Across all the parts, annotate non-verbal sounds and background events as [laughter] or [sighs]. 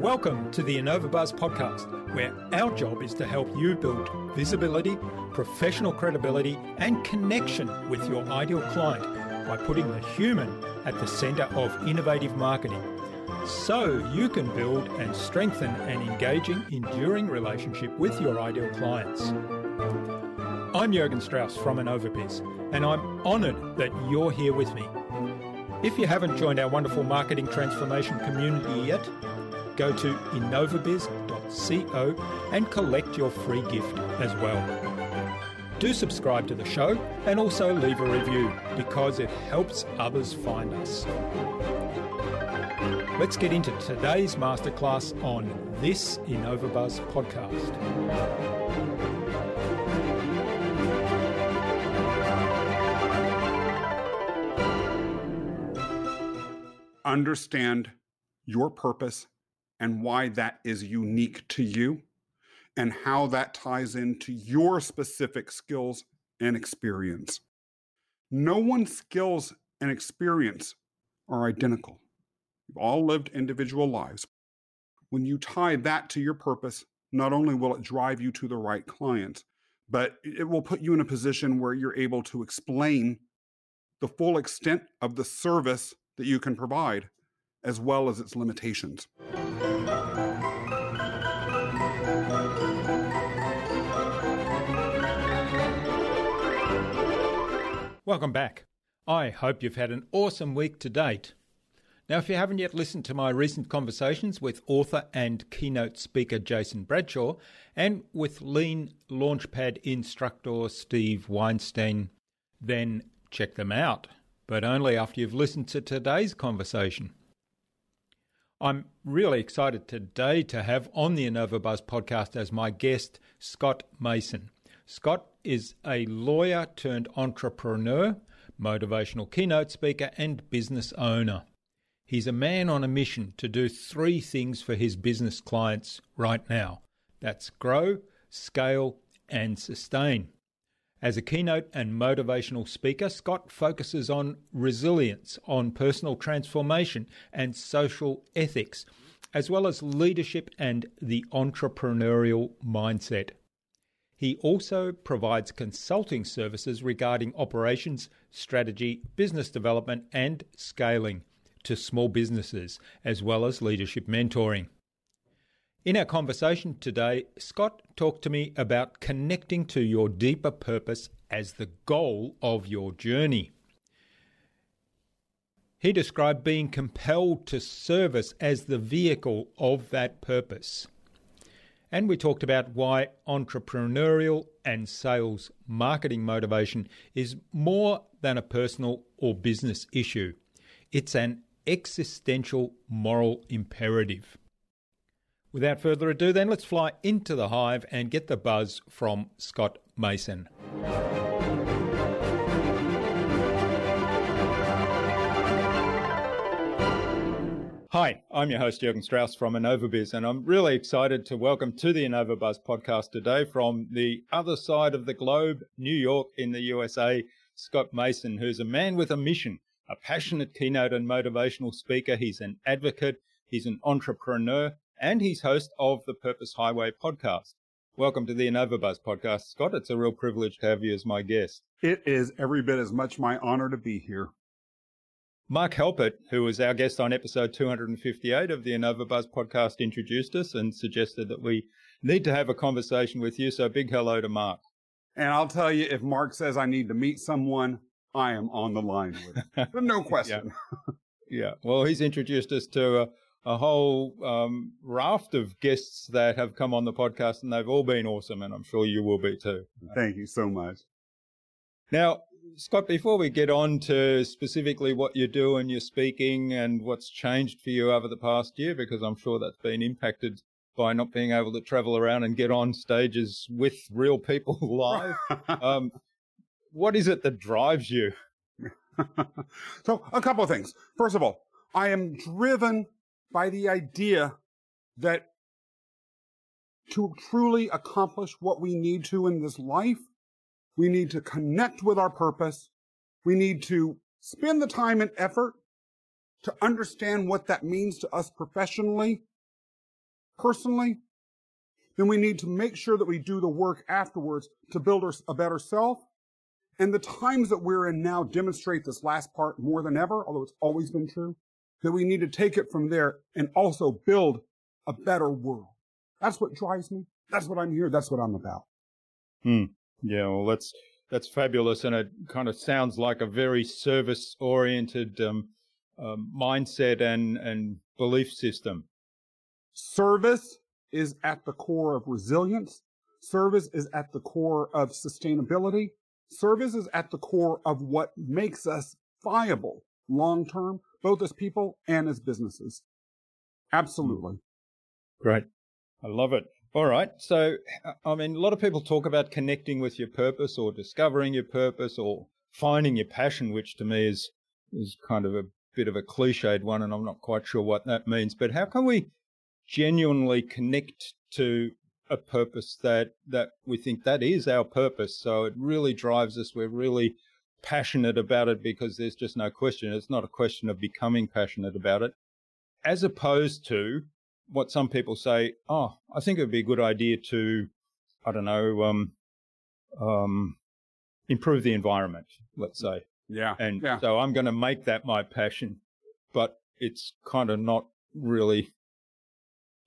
Welcome to the InnovaBuzz podcast, where our job is to help you build visibility, professional credibility, and connection with your ideal client by putting the human at the center of innovative marketing so you can build and strengthen an engaging, enduring relationship with your ideal clients. I'm Jurgen Strauss from InnovaBiz, and I'm honored that you're here with me. If you haven't joined our wonderful marketing transformation community yet, go to innovabiz.co and collect your free gift as well. Do subscribe to the show and also leave a review because it helps others find us. Let's get into today's masterclass on this InnovaBuzz podcast. Understand your purpose and why that is unique to you and how that ties into your specific skills and experience. No one's skills and experience are identical. You've all lived individual lives. When you tie that to your purpose, not only will it drive you to the right clients, but it will put you in a position where you're able to explain the full extent of the service that you can provide, as well as its limitations. Welcome back. I hope you've had an awesome week to date. Now, if you haven't yet listened to my recent conversations with author and keynote speaker Jason Bradshaw and with lean launchpad instructor Steve Weinstein, then check them out, but only after you've listened to today's conversation. I'm really excited today to have on the InnovaBuzz podcast as my guest Scott Mason. Scott is a lawyer turned entrepreneur, motivational keynote speaker, and business owner. He's a man on a mission to do three things for his business clients right now that's grow, scale, and sustain. As a keynote and motivational speaker, Scott focuses on resilience, on personal transformation and social ethics, as well as leadership and the entrepreneurial mindset. He also provides consulting services regarding operations, strategy, business development, and scaling to small businesses, as well as leadership mentoring. In our conversation today, Scott talked to me about connecting to your deeper purpose as the goal of your journey. He described being compelled to service as the vehicle of that purpose. And we talked about why entrepreneurial and sales marketing motivation is more than a personal or business issue. It's an existential moral imperative. Without further ado, then, let's fly into the hive and get the buzz from Scott Mason. Hi, I'm your host, Jurgen Strauss from InnovaBiz, and I'm really excited to welcome to the InnovaBuzz podcast today from the other side of the globe, New York in the USA, Scott Mason, who's a man with a mission, a passionate keynote and motivational speaker. He's an advocate, he's an entrepreneur, and he's host of the Purpose Highway podcast. Welcome to the InnovaBuzz podcast, Scott. It's a real privilege to have you as my guest. It is every bit as much my honor to be here. Mark Helpert, who was our guest on episode 258 of the InnovaBuzz podcast, introduced us and suggested that we need to have a conversation with you. So big hello to Mark. And I'll tell you, if Mark says I need to meet someone, I am on the line with [laughs] no question. yeah. [laughs] yeah. Well, he's introduced us to a, a whole um, raft of guests that have come on the podcast, and they've all been awesome, and I'm sure you will be too. Thank you so much. Now, Scott, before we get on to specifically what you do and your speaking and what's changed for you over the past year, because I'm sure that's been impacted by not being able to travel around and get on stages with real people [laughs] live. [laughs] um, what is it that drives you? [laughs] so, a couple of things. First of all, I am driven by the idea that to truly accomplish what we need to in this life, We need to connect with our purpose. We need to spend the time and effort to understand what that means to us professionally, personally. Then we need to make sure that we do the work afterwards to build a better self. And the times that we're in now demonstrate this last part more than ever, although it's always been true, that we need to take it from there and also build a better world. That's what drives me. That's what I'm here. That's what I'm about. Hmm. Yeah. Well, that's, that's fabulous. And it kind of sounds like a very service oriented, um, um, mindset and, and belief system. Service is at the core of resilience. Service is at the core of sustainability. Service is at the core of what makes us viable long term, both as people and as businesses. Absolutely. Great. I love it. All right. So, I mean, a lot of people talk about connecting with your purpose or discovering your purpose or finding your passion, which to me is, is kind of a bit of a cliched one, and I'm not quite sure what that means. But how can we genuinely connect to a purpose that that we think that is our purpose? So it really drives us. We're really passionate about it because there's just no question. It's not a question of becoming passionate about it, as opposed to what some people say. Oh, I think it would be a good idea to, I don't know, um, um, improve the environment. Let's say yeah. And yeah. so I'm going to make that my passion, but it's kind of not really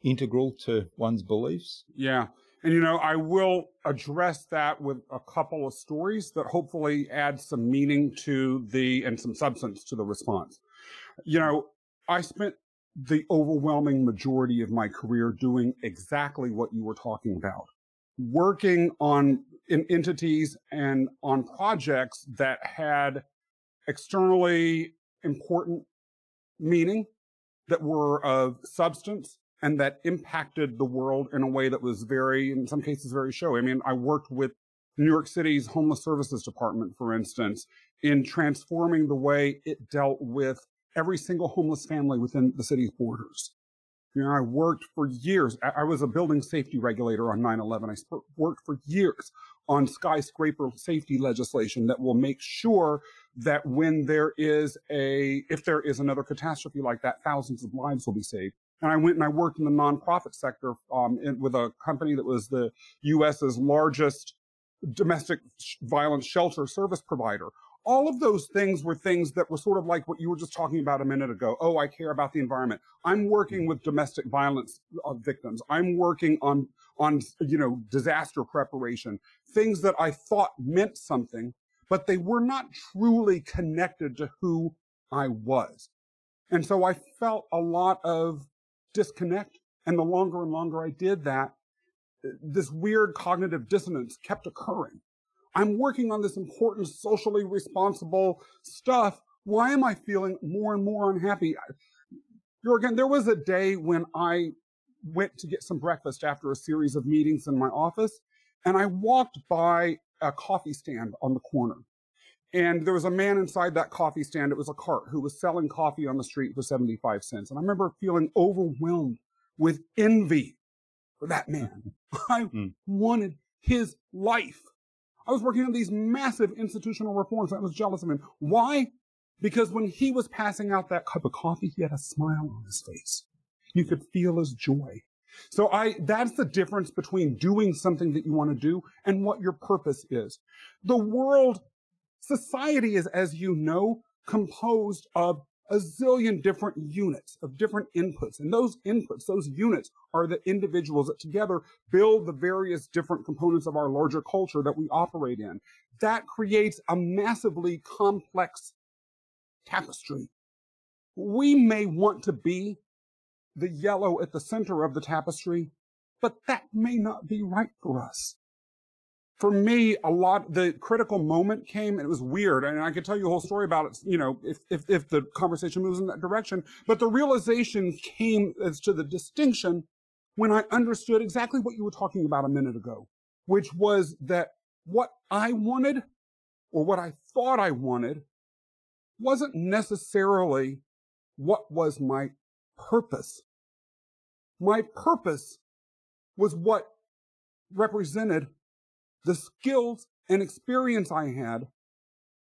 integral to one's beliefs. Yeah. And, you know, I will address that with a couple of stories that hopefully add some meaning to the, and some substance to the response. You know, I spent the overwhelming majority of my career doing exactly what you were talking about, working on in entities and on projects that had externally important meaning that were of substance and that impacted the world in a way that was very, in some cases, very showy. I mean, I worked with New York City's Homeless Services Department, for instance, in transforming the way it dealt with every single homeless family within the city's borders. You know, I worked for years. I was a building safety regulator on 9-11. I worked for years on skyscraper safety legislation that will make sure that when there is a, if there is another catastrophe like that, thousands of lives will be saved. And I went and I worked in the nonprofit sector um, in, with a company that was the U.S.'s largest domestic violence shelter service provider. All of those things were things that were sort of like what you were just talking about a minute ago. Oh, I care about the environment. I'm working with domestic violence uh, victims. I'm working on on you know disaster preparation, things that I thought meant something, but they were not truly connected to who I was. And so I felt a lot of disconnect. And the longer and longer I did that, this weird cognitive dissonance kept occurring. I'm working on this important socially responsible stuff. Why am I feeling more and more unhappy? Again, there was a day when I went to get some breakfast after a series of meetings in my office, and I walked by a coffee stand on the corner. And there was a man inside that coffee stand. It was a cart who was selling coffee on the street for 75 cents. And I remember feeling overwhelmed with envy for that man. [laughs] I mm. wanted his life. I was working on these massive institutional reforms. I was jealous of him. Why? Because when he was passing out that cup of coffee, he had a smile on his face. You could feel his joy. So I, that's the difference between doing something that you want to do and what your purpose is. The world, society is, as you know, composed of a zillion different units of different inputs. And those inputs, those units are the individuals that together build the various different components of our larger culture that we operate in. That creates a massively complex tapestry. We may want to be the yellow at the center of the tapestry, but that may not be right for us. For me, a lot, the critical moment came and it was weird. And I could tell you a whole story about it, you know, if, if, if the conversation moves in that direction. But the realization came as to the distinction when I understood exactly what you were talking about a minute ago, which was that what I wanted or what I thought I wanted wasn't necessarily what was my purpose. My purpose was what represented the skills and experience I had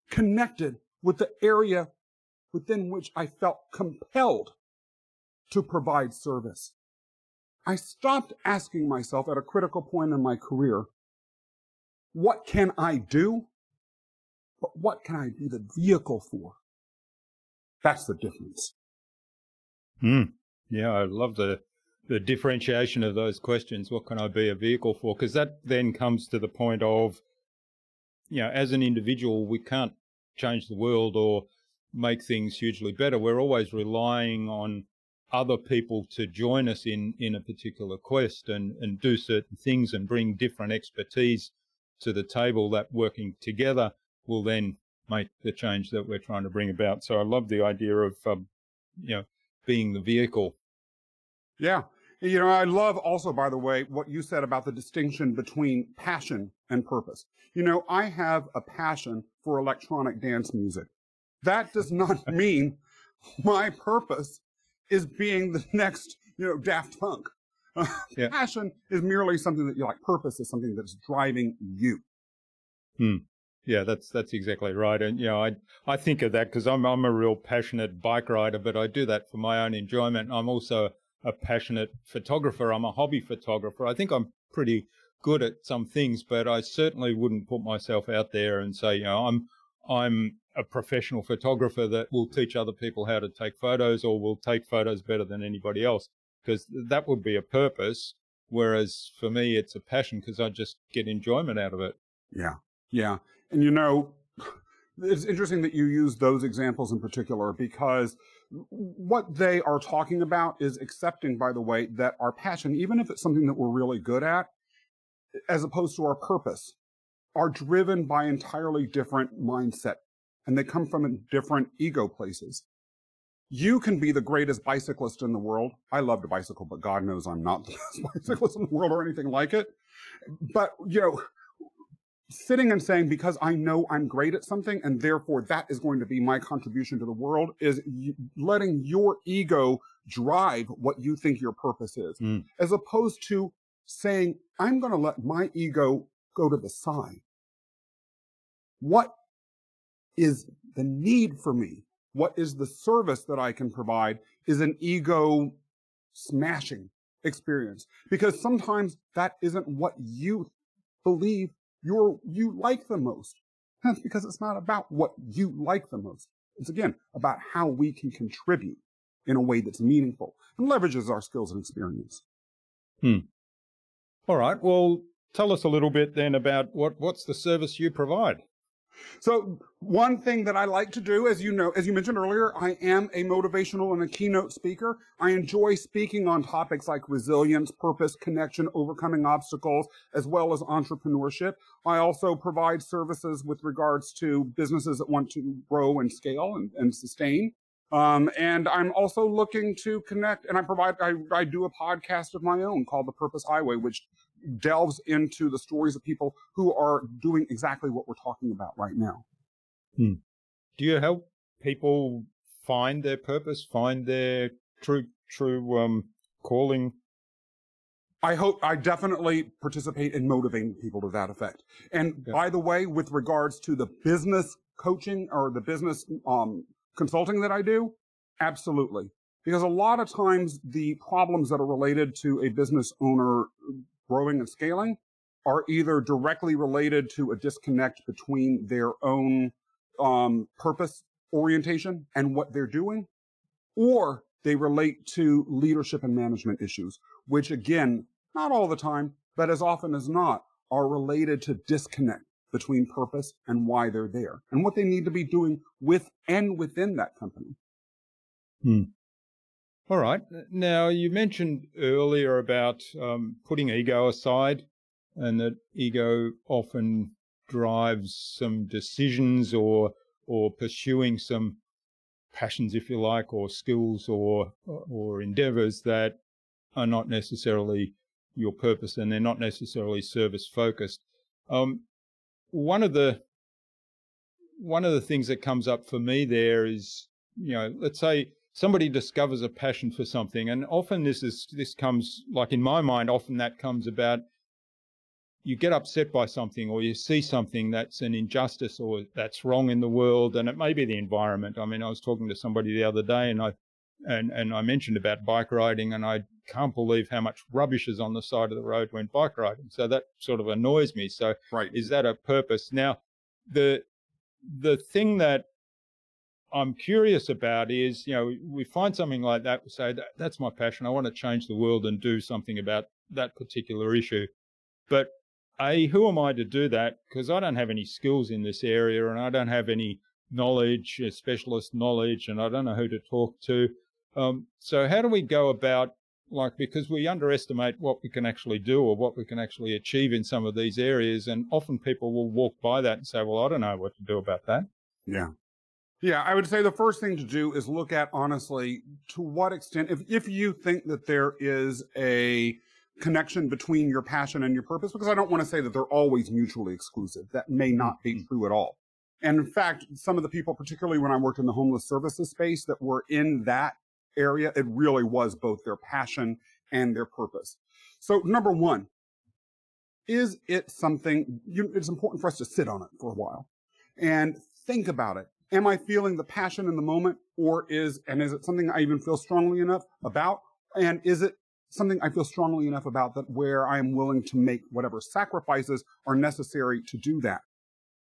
connected with the area within which I felt compelled to provide service. I stopped asking myself at a critical point in my career, what can I do? But what can I be the vehicle for? That's the difference. Hmm. Yeah, I love the the differentiation of those questions. What can I be a vehicle for? Because that then comes to the point of, you know, as an individual, we can't change the world or make things hugely better. We're always relying on other people to join us in in a particular quest and and do certain things and bring different expertise to the table that working together will then make the change that we're trying to bring about. So I love the idea of um, you know being the vehicle. Yeah. You know, I love also, by the way, what you said about the distinction between passion and purpose. You know, I have a passion for electronic dance music. That does not [laughs] mean my purpose is being the next, you know, Daft Punk. Uh, [laughs] yeah. Passion is merely something that you like. Purpose is something that's driving you. Hmm. Yeah, that's that's exactly right. And you know, I I think of that because I'm I'm a real passionate bike rider, but I do that for my own enjoyment. I'm also a passionate photographer. I'm a hobby photographer. I think I'm pretty good at some things, but I certainly wouldn't put myself out there and say, you know, I'm I'm a professional photographer that will teach other people how to take photos or will take photos better than anybody else because that would be a purpose. Whereas for me, it's a passion because I just get enjoyment out of it. Yeah. Yeah. And you know, [sighs] it's interesting that you use those examples in particular because what they are talking about is accepting, by the way, that our passion, even if it's something that we're really good at, as opposed to our purpose, are driven by entirely different mindset and they come from different ego places. You can be the greatest bicyclist in the world. I love to bicycle, but God knows I'm not the [laughs] best bicyclist in the world or anything like it. But, you know, sitting and saying, because I know I'm great at something and therefore that is going to be my contribution to the world is letting your ego drive what you think your purpose is, mm. as opposed to saying, I'm going to let my ego go to the side. What is the need for me? What is the service that I can provide is an ego smashing experience because sometimes that isn't what you believe you're, you like the most. That's [laughs] because it's not about what you like the most. It's again about how we can contribute in a way that's meaningful and leverages our skills and experience. Hmm. All right. Well, tell us a little bit then about what, what's the service you provide? So one thing that I like to do, as you know, as you mentioned earlier, I am a motivational and a keynote speaker. I enjoy speaking on topics like resilience, purpose, connection, overcoming obstacles, as well as entrepreneurship. I also provide services with regards to businesses that want to grow and scale and, and sustain. Um, and I'm also looking to connect, and I provide, I, I do a podcast of my own called The Purpose Highway, which delves into the stories of people who are doing exactly what we're talking about right now. Hmm. Do you help people find their purpose, find their true, true, um, calling? I hope I definitely participate in motivating people to that effect. And by the way, with regards to the business coaching or the business, um, consulting that I do, absolutely. Because a lot of times the problems that are related to a business owner growing and scaling are either directly related to a disconnect between their own um, purpose orientation and what they're doing, or they relate to leadership and management issues, which again, not all the time, but as often as not, are related to disconnect between purpose and why they're there and what they need to be doing with and within that company. Hmm. All right. Now, you mentioned earlier about um, putting ego aside and that ego often drives some decisions or or pursuing some passions, if you like, or skills or or endeavors that are not necessarily your purpose and they're not necessarily service focused. Um, one of the one of the things that comes up for me there is, you know, let's say somebody discovers a passion for something and often this is this comes like in my mind often that comes about you get upset by something or you see something that's an injustice or that's wrong in the world and it may be the environment. I mean i was talking to somebody the other day and i and and i mentioned about bike riding and i can't believe how much rubbish is on the side of the road when bike riding so that sort of annoys me. So right. is that a purpose? Now the the thing that i'm curious about is you know we find something like that we say that, that's my passion i want to change the world and do something about that particular issue but a, who am I to do that? Because I don't have any skills in this area and I don't have any knowledge, uh, specialist knowledge, and I don't know who to talk to. Um, so how do we go about like because we underestimate what we can actually do or what we can actually achieve in some of these areas and often people will walk by that and say well i don't know what to do about that yeah yeah i would say the first thing to do is look at honestly to what extent if, if you think that there is a connection between your passion and your purpose because I don't want to say that they're always mutually exclusive. That may not be mm-hmm. true at all. And in fact, some of the people, particularly when I worked in the homeless services space that were in that area, it really was both their passion and their purpose. So number one, is it something you, it's important for us to sit on it for a while and think about it. Am I feeling the passion in the moment or is, and is it something I even feel strongly enough about? And is it something I feel strongly enough about that where I am willing to make whatever sacrifices are necessary to do that.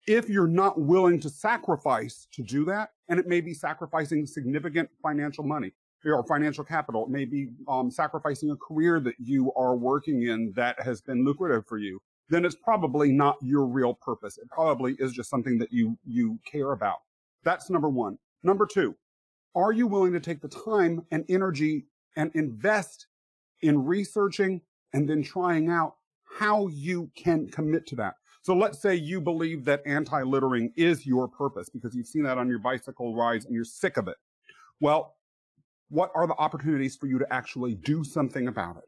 If you're not willing to sacrifice to do that, and it may be sacrificing significant financial money or financial capital, it may be um, sacrificing a career that you are working in that has been lucrative for you, then it's probably not your real purpose. It probably is just something that you, you care about. That's number one. Number two, are you willing to take the time and energy and invest in researching and then trying out how you can commit to that. So let's say you believe that anti-littering is your purpose because you've seen that on your bicycle rides and you're sick of it. Well, what are the opportunities for you to actually do something about it?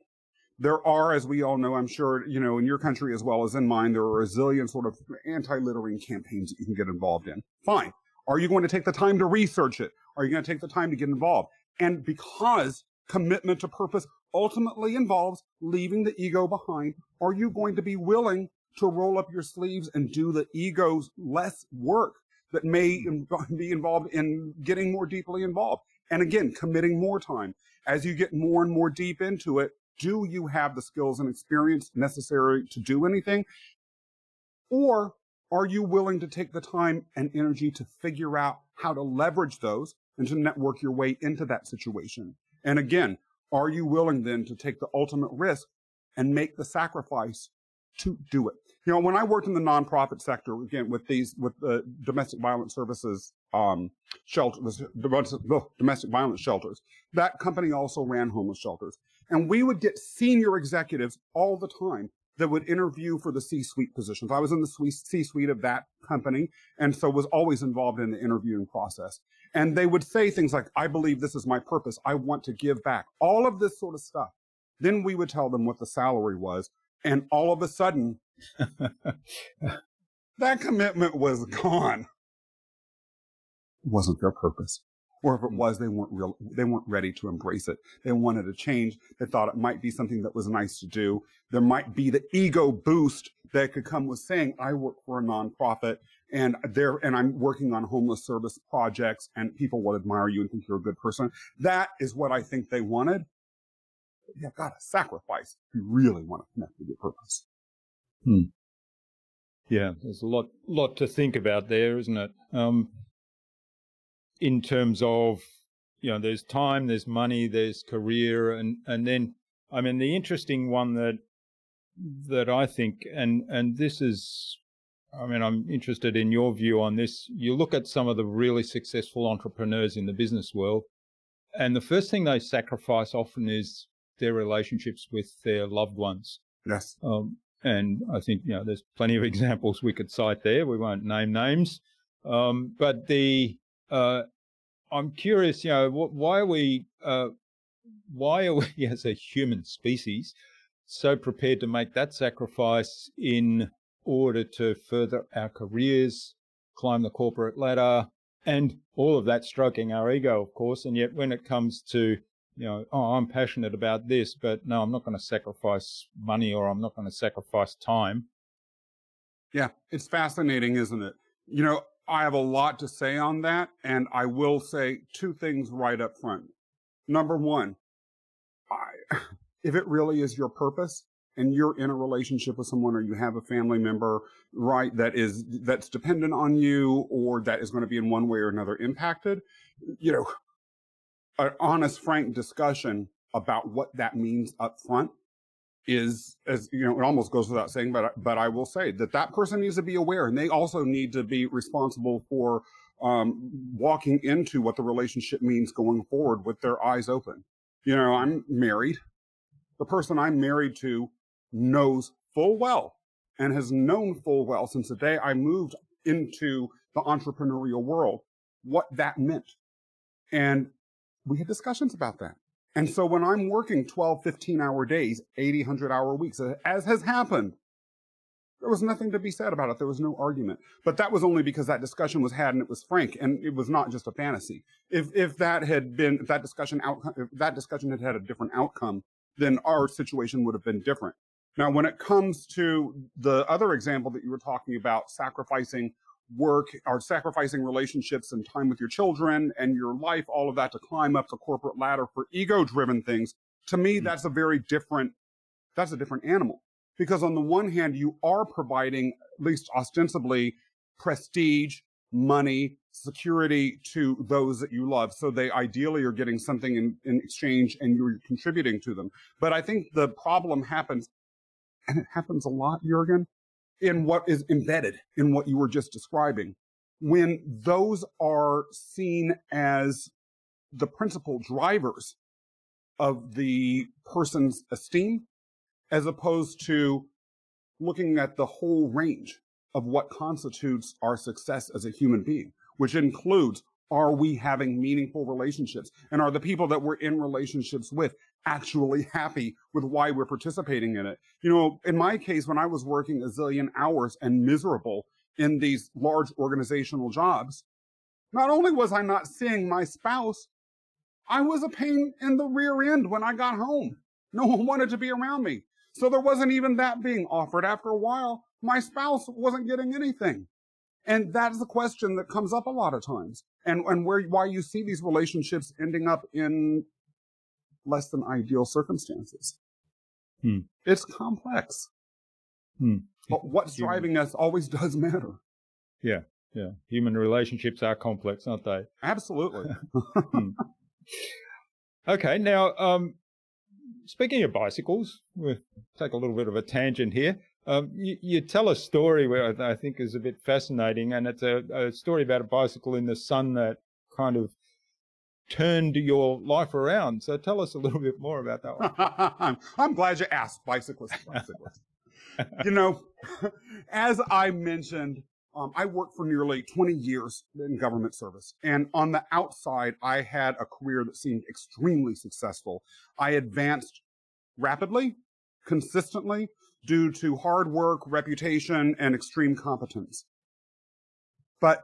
There are, as we all know, I'm sure, you know, in your country as well as in mine, there are a zillion sort of anti-littering campaigns that you can get involved in. Fine. Are you going to take the time to research it? Are you going to take the time to get involved? And because commitment to purpose ultimately involves leaving the ego behind. Are you going to be willing to roll up your sleeves and do the ego's less work that may hmm. [laughs] be involved in getting more deeply involved? And again, committing more time. As you get more and more deep into it, do you have the skills and experience necessary to do anything? Or are you willing to take the time and energy to figure out how to leverage those and to network your way into that situation? And again, are you willing then to take the ultimate risk and make the sacrifice to do it? You know, when I worked in the nonprofit sector, again, with these, with the domestic violence services, um, shelters, domestic violence shelters, that company also ran homeless shelters. And we would get senior executives all the time that would interview for the C-suite positions. I was in the C-suite of that company and so was always involved in the interviewing process. And they would say things like, I believe this is my purpose. I want to give back. All of this sort of stuff. Then we would tell them what the salary was. And all of a sudden, [laughs] that commitment was gone. It wasn't their purpose. Or if it hmm. was, they weren't real, they weren't ready to embrace it. They wanted a change. They thought it might be something that was nice to do. There might be the ego boost that could come with saying, I work for a nonprofit and there, and I'm working on homeless service projects and people will admire you and think you're a good person. That is what I think they wanted. You've got to sacrifice if you really want to connect with your purpose. Hmm. Yeah, there's a lot, lot to think about there, isn't it? Um, in terms of, you know, there's time, there's money, there's career, and, and then, I mean, the interesting one that, that I think, and, and this is, I mean, I'm interested in your view on this. You look at some of the really successful entrepreneurs in the business world, and the first thing they sacrifice often is their relationships with their loved ones. Yes. Um, and I think, you know, there's plenty of [laughs] examples we could cite there. We won't name names. Um, but the, uh, I'm curious, you know, why are we, uh, why are [laughs] we as a human species so prepared to make that sacrifice in order to further our careers, climb the corporate ladder, and all of that stroking our ego, of course. And yet when it comes to, you know, oh, I'm passionate about this, but no, I'm not going to sacrifice money or I'm not going to sacrifice time. Yeah, it's fascinating, isn't it? You know, I have a lot to say on that, and I will say two things right up front. Number one, I, [laughs] if it really is your purpose and you're in a relationship with someone or you have a family member, right, that is, that's dependent on you or that is going to be in one way or another impacted, you know, an honest, frank discussion about what that means up front is as you know it almost goes without saying but but I will say that that person needs to be aware and they also need to be responsible for um, walking into what the relationship means going forward with their eyes open. You know I'm married. The person I'm married to knows full well and has known full well since the day I moved into the entrepreneurial world what that meant. And we had discussions about that and so when I'm working 12, 15 hour days, 80, 100 hour weeks, as has happened, there was nothing to be said about it. There was no argument. But that was only because that discussion was had and it was frank and it was not just a fantasy. If, if that had been, if that discussion outcome, if that discussion had had a different outcome, then our situation would have been different. Now, when it comes to the other example that you were talking about, sacrificing work are sacrificing relationships and time with your children and your life, all of that to climb up the corporate ladder for ego driven things. To me, mm-hmm. that's a very different, that's a different animal because on the one hand, you are providing at least ostensibly prestige, money, security to those that you love. So they ideally are getting something in, in exchange and you're contributing to them. But I think the problem happens, and it happens a lot, Jurgen, in what is embedded in what you were just describing. When those are seen as the principal drivers of the person's esteem, as opposed to looking at the whole range of what constitutes our success as a human being, which includes are we having meaningful relationships? And are the people that we're in relationships with actually happy with why we're participating in it? You know, in my case, when I was working a zillion hours and miserable in these large organizational jobs, not only was I not seeing my spouse, I was a pain in the rear end when I got home. No one wanted to be around me. So there wasn't even that being offered. After a while, my spouse wasn't getting anything. And that's the question that comes up a lot of times. And, and where, why you see these relationships ending up in less than ideal circumstances. Hmm. It's complex. Hmm. But what's driving us always [laughs] does matter. Yeah. Yeah. Human relationships are complex, aren't they? Absolutely. [laughs] [laughs] hmm. Okay. Now, um, speaking of bicycles, we'll take a little bit of a tangent here. Um, you, you, tell a story where I think is a bit fascinating, and it's a, a, story about a bicycle in the sun that kind of turned your life around. So tell us a little bit more about that one. [laughs] I'm glad you asked, bicyclist. bicyclist. [laughs] you know, [laughs] as I mentioned, um, I worked for nearly 20 years in government service. And on the outside, I had a career that seemed extremely successful. I advanced rapidly, consistently, due to hard work, reputation, and extreme competence. But,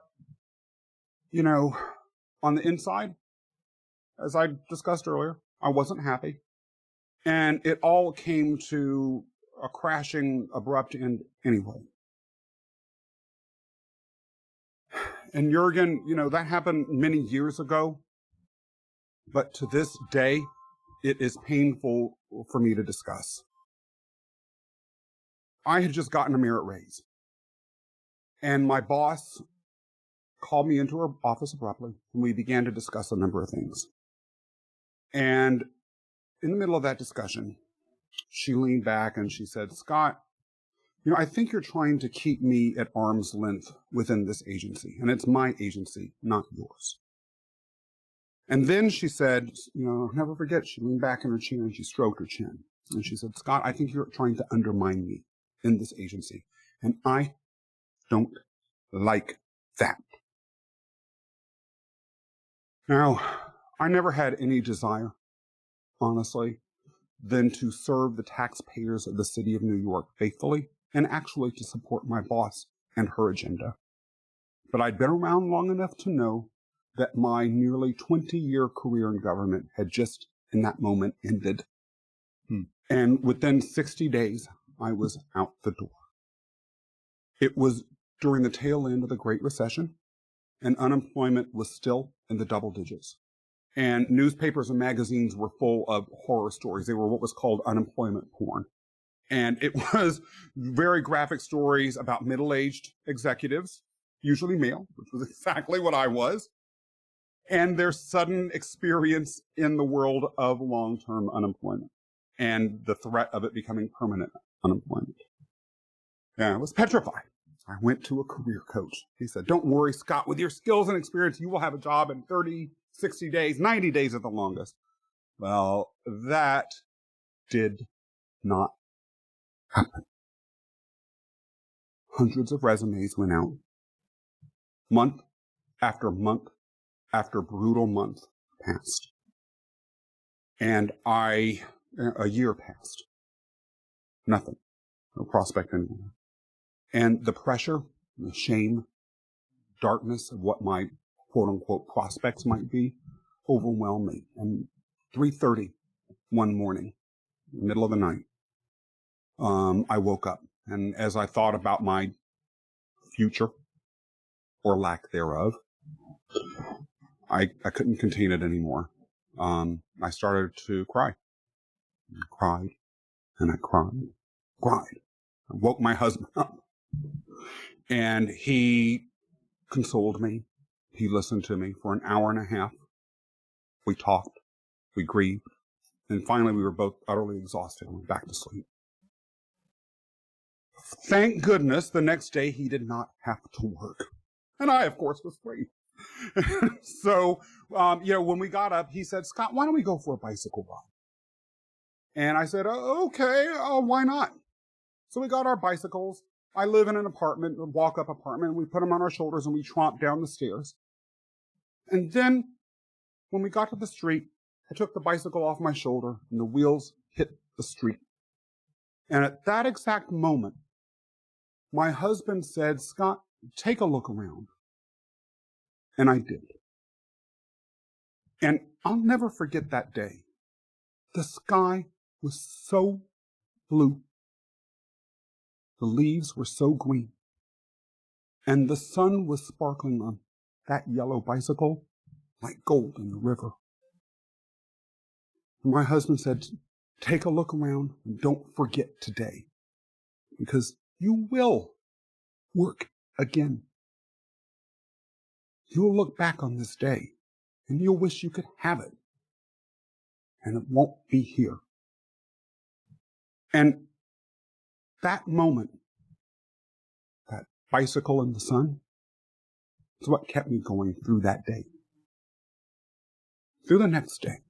you know, on the inside, as I discussed earlier, I wasn't happy. And it all came to a crashing, abrupt end anyway. And Jurgen, you know, that happened many years ago. But to this day, it is painful for me to discuss. I had just gotten a merit raise. And my boss called me into her office abruptly, and we began to discuss a number of things. And in the middle of that discussion, she leaned back and she said, Scott, you know, I think you're trying to keep me at arm's length within this agency, and it's my agency, not yours. And then she said, you know, I'll never forget, she leaned back in her chair and she stroked her chin. And she said, Scott, I think you're trying to undermine me in this agency. And I don't like that. Now, I never had any desire, honestly, than to serve the taxpayers of the city of New York faithfully and actually to support my boss and her agenda. But I'd been around long enough to know that my nearly 20 year career in government had just in that moment ended. Hmm. And within 60 days, I was out the door. It was during the tail end of the Great Recession, and unemployment was still in the double digits. And newspapers and magazines were full of horror stories. They were what was called unemployment porn. And it [laughs] was very graphic stories about middle aged executives, usually male, which was [laughs] exactly what I was, and their sudden experience in the world of long term unemployment and the threat of it becoming permanent unemployment. Yeah, I was petrified. I went to a career coach. He said, Don't worry, Scott, with your skills and experience, you will have a job in 30, 60 days, 90 days at the longest. Well, that did not happen. Hundreds of resumes went out. Month after month after brutal month passed. And I, a year passed. Nothing. No prospect anymore. And the pressure, the shame, darkness of what my quote unquote prospects might be overwhelmed me. And 3.30 one morning, middle of the night, um, I woke up. And as I thought about my future or lack thereof, I, I couldn't contain it anymore. Um, I started to cry. I cried and I cried, cried. I woke my husband up and he consoled me. He listened to me for an hour and a half. We talked, we grieved, and finally we were both utterly exhausted and went back to sleep. Thank goodness the next day he did not have to work. And I, of course, was free. [laughs] so, um, you know, when we got up, he said, Scott, why don't we go for a bicycle ride? And I said, oh, okay, uh, why not? So we got our bicycles. I live in an apartment, a walk up apartment. We put them on our shoulders and we tromped down the stairs. And then when we got to the street, I took the bicycle off my shoulder and the wheels hit the street. And at that exact moment, my husband said, Scott, take a look around. And I did. And I'll never forget that day. The sky was so blue. The leaves were so green. And the sun was sparkling on that yellow bicycle like gold in the river. My husband said, take a look around and don't forget today because you will work again. You'll look back on this day and you'll wish you could have it. And it won't be here. And that moment, that bicycle in the sun, is what kept me going through that day. Through the next day.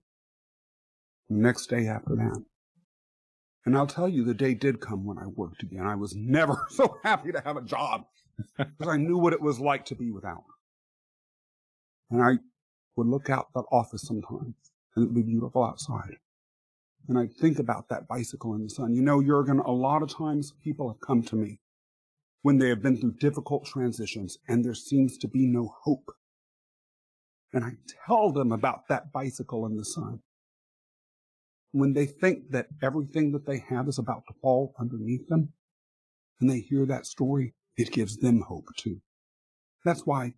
The next day after that. And I'll tell you, the day did come when I worked again. I was never [laughs] so happy to have a job because I knew what it was like to be without. And I would look out that office sometimes and it'd be beautiful outside. And I'd think about that bicycle in the sun. You know, Jurgen, a lot of times people have come to me when they have been through difficult transitions and there seems to be no hope. And I tell them about that bicycle in the sun. When they think that everything that they have is about to fall underneath them, and they hear that story, it gives them hope too. That's why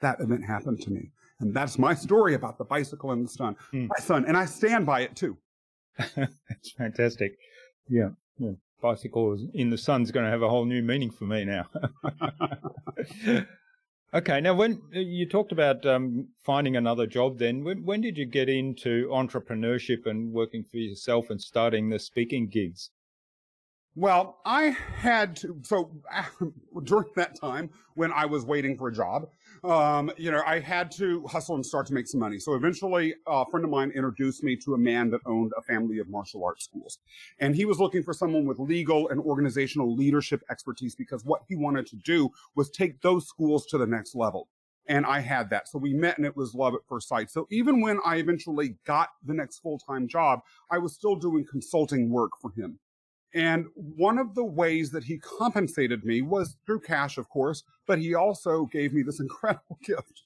that event happened to me. And that's my story about the bicycle and the sun. Hmm. My son, and I stand by it too. [laughs] that's fantastic. Yeah. yeah. Bicycle in the sun's going to have a whole new meaning for me now. [laughs] okay. Now, when you talked about um, finding another job, then when, when did you get into entrepreneurship and working for yourself and starting the speaking gigs? Well, I had to, so [laughs] during that time when I was waiting for a job, um, you know, I had to hustle and start to make some money. So eventually a friend of mine introduced me to a man that owned a family of martial arts schools. And he was looking for someone with legal and organizational leadership expertise because what he wanted to do was take those schools to the next level. And I had that. So we met and it was love at first sight. So even when I eventually got the next full-time job, I was still doing consulting work for him. And one of the ways that he compensated me was through cash, of course, but he also gave me this [laughs] incredible gift.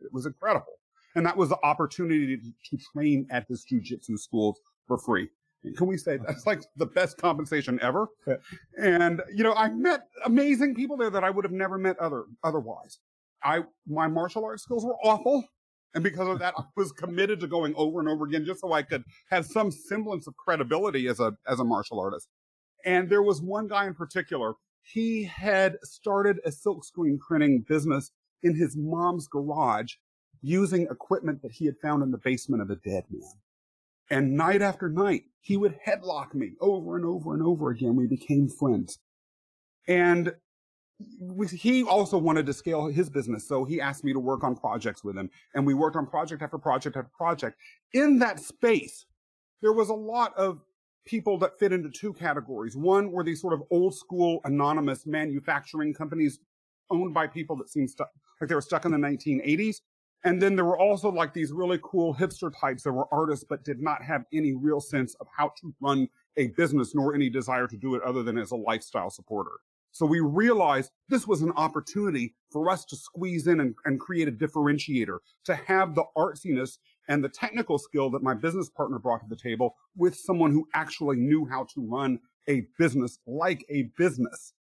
It was incredible. And that was the opportunity to, train at his jujitsu schools for free. Can we say that's like the best compensation ever? Yeah. And you know, I met amazing people there that I would have never met other otherwise. I my martial arts skills were awful. And because of that, I was committed to going over and over again just so I could have some semblance of credibility as a as a martial artist. And there was one guy in particular, he had started a silkscreen printing business in his mom's garage using equipment that he had found in the basement of a dead man. And night after night, he would headlock me over and over and over again. We became friends. And he also wanted to scale his business. So he asked me to work on projects with him. And we worked on project after project after project. In that space, there was a lot of people that fit into two categories. One were these sort of old school anonymous manufacturing companies owned by people that seemed stuck, like they were stuck in the 1980s. And then there were also like these really cool hipster types that were artists, but did not have any real sense of how to run a business, nor any desire to do it other than as a lifestyle supporter. So we realized this was an opportunity for us to squeeze in and, and create a differentiator, to have the artsiness and the technical skill that my business partner brought to the table with someone who actually knew how to run a business like a business.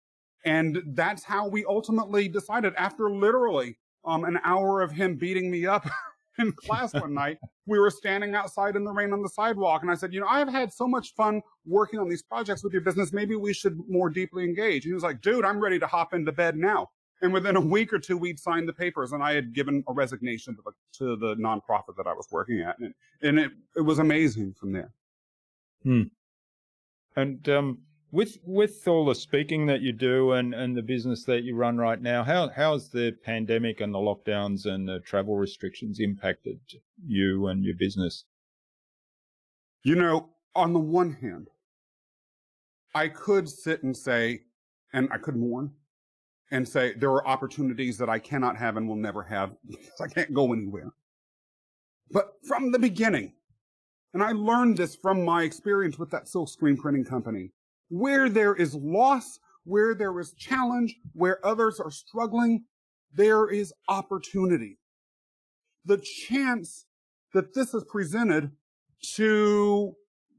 And that's how we ultimately decided after literally um, an hour of him beating me up [laughs] in class one night. We were standing outside in the rain on the sidewalk, and I said, "You know, I've had so much fun working on these projects with your business. Maybe we should more deeply engage." And he was like, "Dude, I'm ready to hop into bed now." And within a week or two, we'd signed the papers, and I had given a resignation to the, to the nonprofit that I was working at, and, and it it was amazing from there. Hmm. And um, with with all the speaking that you do and, and the business that you run right now, how how's the pandemic and the lockdowns and the travel restrictions impacted you and your business? You know, on the one hand, I could sit and say, and I could mourn and say there are opportunities that I cannot have and will never have [laughs] because I can't go anywhere. But from the beginning, and I learned this from my experience with that silk screen printing company where there is loss, where there is challenge, where others are struggling, there is opportunity. The chance that this is presented to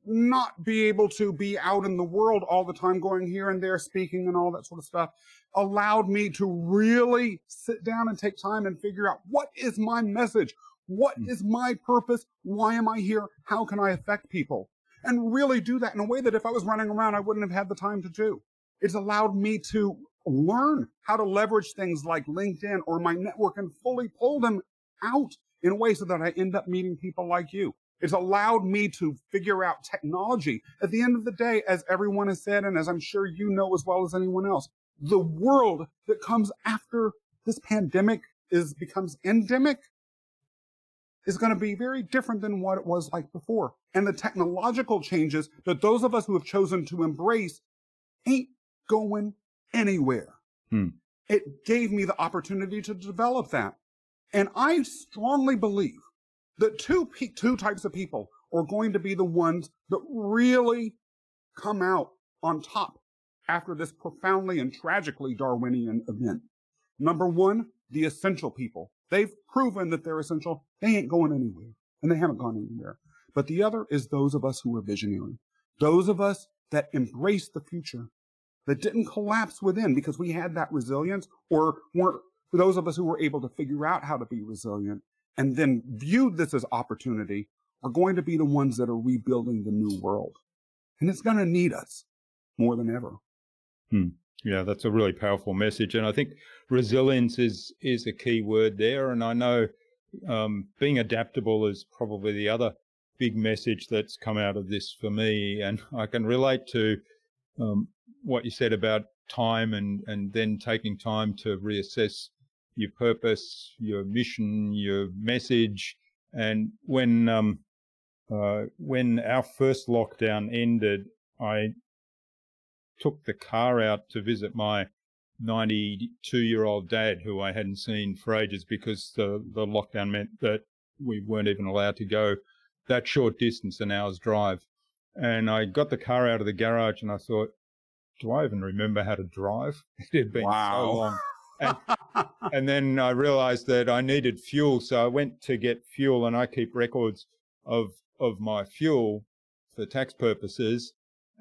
not be able to be out in the world all the time, going here and there, speaking and all that sort of stuff, allowed me to really sit down and take time and figure out what is my message? What hmm. my purpose? Why am I here? How can I affect people? And really do that in a way that if I was running around, I wouldn't have had the time to do. It's allowed me to learn how to leverage things like LinkedIn or my network and fully pull them out in a way so that I end up meeting people like you. It's allowed me to figure out technology. At the end of the day, as everyone has said, and as I'm sure you know as well as anyone else, the world that comes after this pandemic is becomes endemic is going to be very different than what it was like before. And the technological changes that those of us who have chosen to embrace ain't going anywhere. Hmm. It gave me the opportunity to develop that. And I strongly believe that two, pe- two types of people are going to be the ones that really come out on top after this profoundly and tragically Darwinian event. Number one, the essential people They've proven that they're essential. They ain't going anywhere, and they haven't gone anywhere. But the other is those of us who are visionary, those of us that embrace the future, that didn't collapse within because we had that resilience, or weren't those of us who were able to figure out how to be resilient and then viewed this as opportunity are going to be the ones that are rebuilding the new world. And it's going to need us more than ever. Hmm. Yeah, that's a really powerful message, and I think resilience is is a key word there. And I know um, being adaptable is probably the other big message that's come out of this for me, and [laughs] I can relate to um, what you said about time and and then taking time to reassess your purpose, your mission, your message, and when um, uh, when our first lockdown ended, I took the car out to visit my 92 year old dad who I hadn't seen for ages because the, the lockdown meant that we weren't even allowed to go that short distance, an hour's drive. And I got the car out of the garage and I thought, do I even remember how to drive? [laughs] It had been wow. so long. And, [laughs] and then I realized that I needed fuel. So I went to get fuel and I keep records of, of my fuel for tax purposes.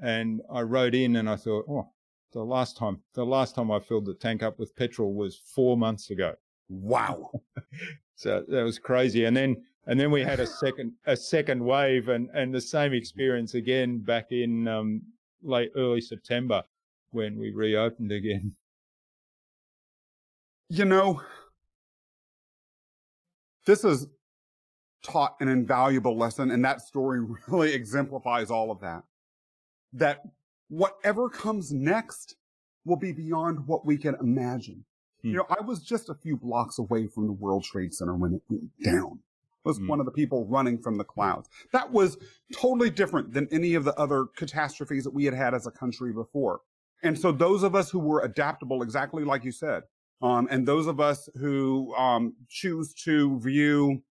And I rode in and I thought, oh, the last time, the last time I filled the tank up with petrol was four months ago. Wow. [laughs] so that was crazy. And then, and then we had a second, a second wave and, and the same experience again back in, um, late early September when we reopened again. You know, this is taught an invaluable lesson, and that story [laughs] really exemplifies all of that. That whatever comes next will be beyond what we can imagine. Hmm. You know, I was just a few blocks away from the World Trade Center when it went down. I was hmm. one of the people running from the clouds. That was totally different than any of the other catastrophes that we had had as a country before. And so those of us who were adaptable, exactly like you said, um, and those of us who um, choose to view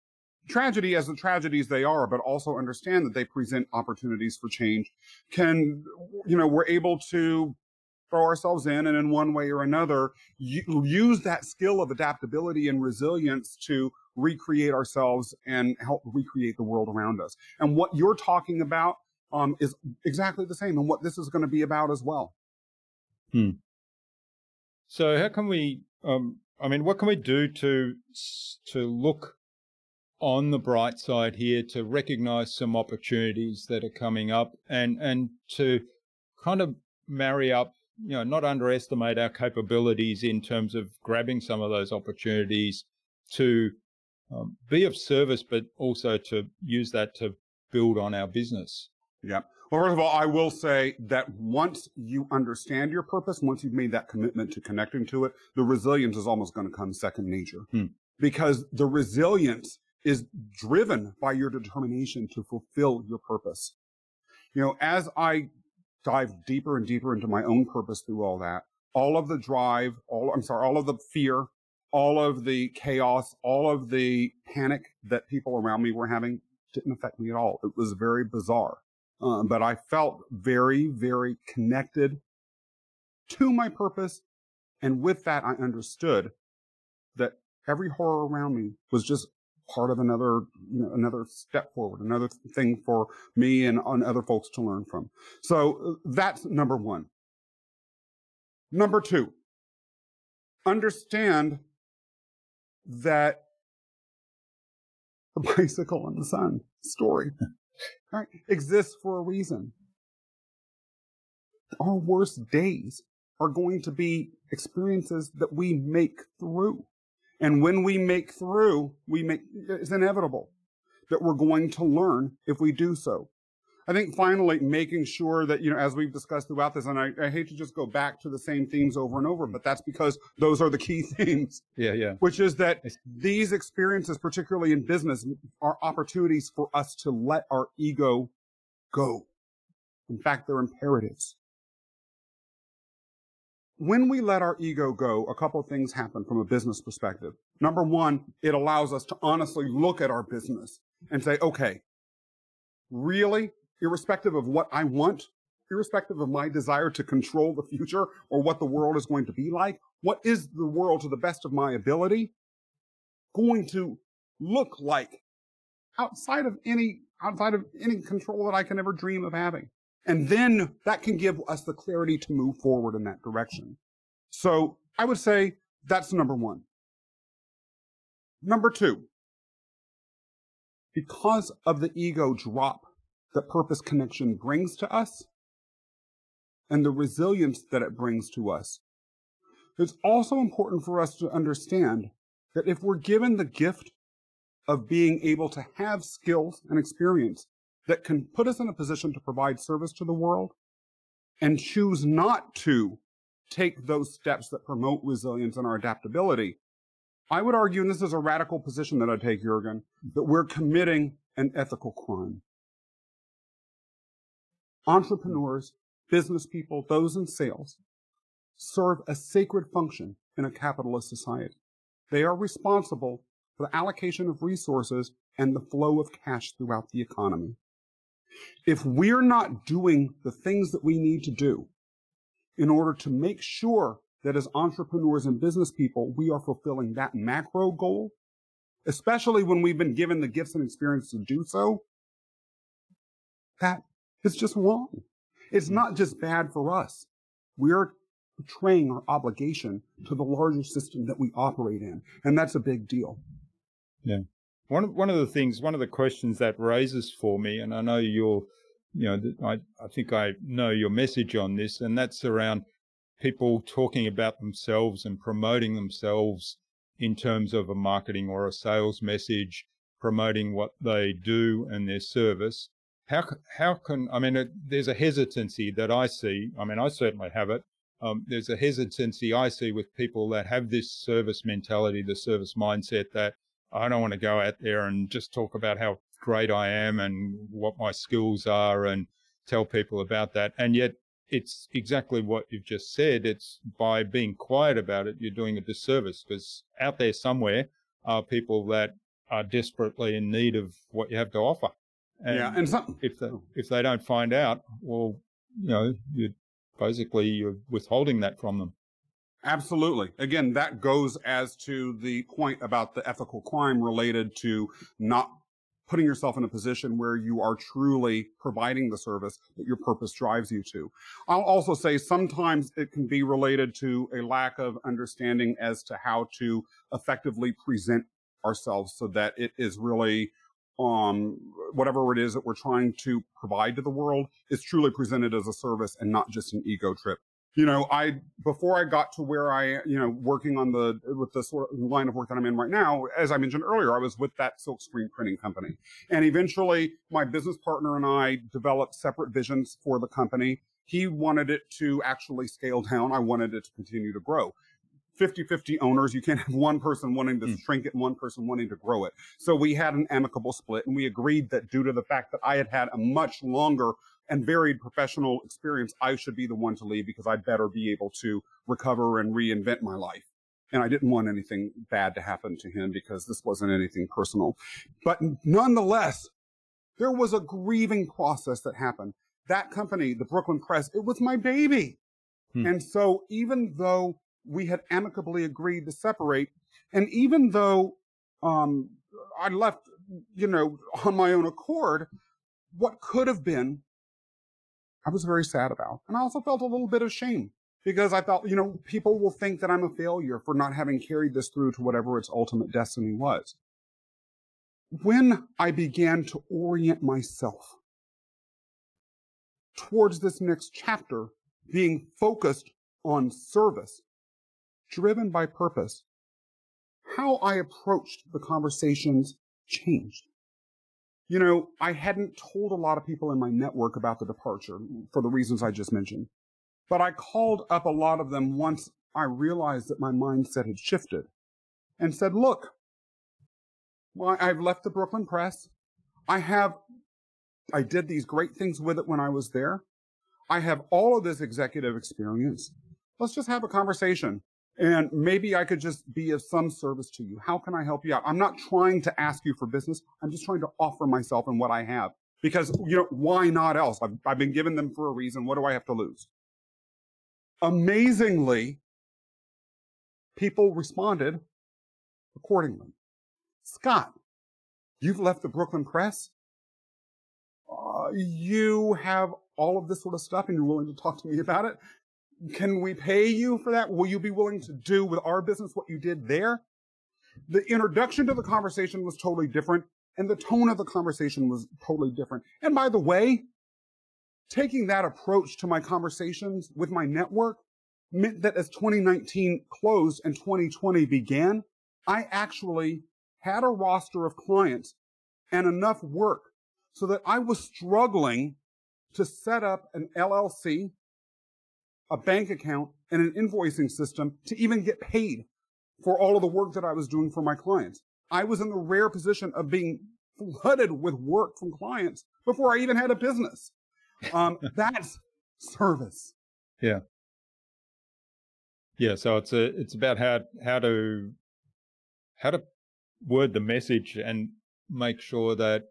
tragedy as the tragedies they are, but also understand that they present opportunities for change, can, you know, we're able to throw ourselves in and in one way or another use that skill of adaptability and resilience to recreate ourselves and help recreate the world around us. And what you're talking about um, is exactly the same and what this is going to be about as well. Hmm. So how can we um, I mean, what can we do to to look on the bright side here to recognize some opportunities that are coming up and and to kind of marry up, you know, not underestimate our capabilities in terms of grabbing some of those opportunities to um, be of service, but also to use that to build on our business. Yeah. Well, first of all, I will say that once you understand your purpose, once you've made that commitment to connecting to it, the resilience is almost going to come second nature hmm. because the resilience is driven by your determination to fulfill your purpose. You know, as I dive deeper and deeper into my own purpose through all that, all of the drive, all, I'm sorry, all of the fear, all of the chaos, all of the panic that people around me were having didn't affect me at all. It was very bizarre. Uh, but I felt very, very connected to my purpose. And with that, I understood that every horror around me was just part of another, you know, another step forward, another thing for me and on other folks to learn from. So uh, that's number one. Number two, understand that the [laughs] bicycle and the sun story right, exists for a reason. Our worst days are going to be experiences that we make through. And when we make through, we make, it's inevitable that we're going to learn if we do so. I think finally making sure that, you know, as we've discussed throughout this, and I, I, hate to just go back to the same themes over and over, but that's because those are the key [laughs] themes. Yeah, yeah. Which is that these experiences, particularly in business, are opportunities for us to let our ego go. In fact, they're imperatives. When we let our ego go, a couple of things happen from a business perspective. Number one, it allows us to honestly look at our business and say, okay, really? irrespective of what I want, irrespective of my desire to control the future or what the world is going to be like, what is the world to the best of my ability going to look like outside of any outside of any control that I can ever dream of having. And then that can give us the clarity to move forward in that direction. So I would say that's number one. Number two, because of the ego drop that purpose connection brings to us and the resilience that it brings to us. It's also important for us to understand that if we're given the gift of being able to have skills and experience that can put us in a position to provide service to the world and choose not to take those steps that promote resilience and our adaptability, I would argue, and this is a radical position that I take, Jurgen, that we're committing an ethical crime entrepreneurs, business people, those in sales, serve a sacred function in a capitalist society. They are responsible for the allocation of resources and the flow of cash throughout the economy. If we're not doing the things that we need to do in order to make sure that as entrepreneurs and business people, we are fulfilling that macro goal, especially when we've been given the gifts and experience to do so, that is just wrong. It's not just bad for us. We're betraying our obligation to the larger system that we operate in. And that's a big deal. One of, one of the things, one of the questions that raises for me, and I know you're, you know, I, I think I know your message on this, and that's around people talking about themselves and promoting themselves in terms of a marketing or a sales message, promoting what they do and their service. How, how can, I mean, there's a hesitancy that I see. I mean, I certainly have it. Um, there's a hesitancy I see with people that have this service mentality, the service mindset that I don't want to go out there and just talk about how great I am and what my skills are and tell people about that. And yet it's exactly what you've just said. It's by being quiet about it, you're doing a disservice because out there somewhere are people that are desperately in need of what you have to offer. And yeah. And some, if they, oh. if they don't find out, well, you know, you're basically you're withholding that from them. Absolutely. Again, that goes as to the point about the ethical crime related to not putting yourself in a position where you are truly providing the service that your purpose drives you to. I'll also say sometimes it can be related to a lack of understanding as to how to effectively present ourselves so that it is really um whatever it is that we're trying to provide to the world is truly presented as a service and not just an ego trip you know, I before I got to where I, you know, working on the with the sort of line of work that I'm in right now, as I mentioned earlier, I was with that silkscreen printing company, and eventually my business partner and I developed separate visions for the company. He wanted it to actually scale down. I wanted it to continue to grow. 50-50 owners, you can't have one person wanting to Mm. shrink it and one person wanting to grow it. So we had an amicable split and we agreed that due to the fact that I had had a much longer and varied professional experience, I should be the one to leave because I'd better be able to recover and reinvent my life. And I didn't want anything bad to happen to him because this wasn't anything personal. But nonetheless, there was a grieving process that happened. That company, the Brooklyn Press, it was my baby. Hmm. And so even though we had amicably agreed to separate, and even though um, I left, you know, on my own accord, what could have been I was very sad about. And I also felt a little bit of shame because I thought, you know, people will think that I'm a failure for not having carried this through to whatever its ultimate destiny was. When I began to orient myself towards this next chapter, being focused on service, driven by purpose, how I approached the conversations changed you know, I hadn't told a lot of people in my network about the departure for the reasons I just mentioned. But I called up a lot of them once I realized that my mindset had shifted and said, look, well, I've left the Brooklyn Press. I have, I did these great things with it when I was there. I have all of this executive experience. Let's just have a conversation and maybe I could just be of some service to you. How can I help you out? I'm not trying to ask you for business. I'm just trying to offer myself and what I have because, you know, why not else? I've, I've been given them for a reason. What do I have to lose? Amazingly, people responded accordingly. Scott, you've left the Brooklyn Press. Uh, you have all of this sort of stuff and you're willing to talk to me about it. Can we pay you for that? Will you be willing to do with our business what you did there? The introduction to the conversation was totally different, and the tone of the conversation was totally different. And by the way, taking that approach to my conversations with my network meant that as 2019 closed and 2020 began, I actually had a roster of clients and enough work so that I was struggling to set up an LLC a bank account and an invoicing system to even get paid for all of the work that I was doing for my clients. I was in the rare position of being flooded with work from clients before I even had a business. Um, [laughs] that's service. Yeah. Yeah. So it's a, it's about how, how to, how to word the message and make sure that,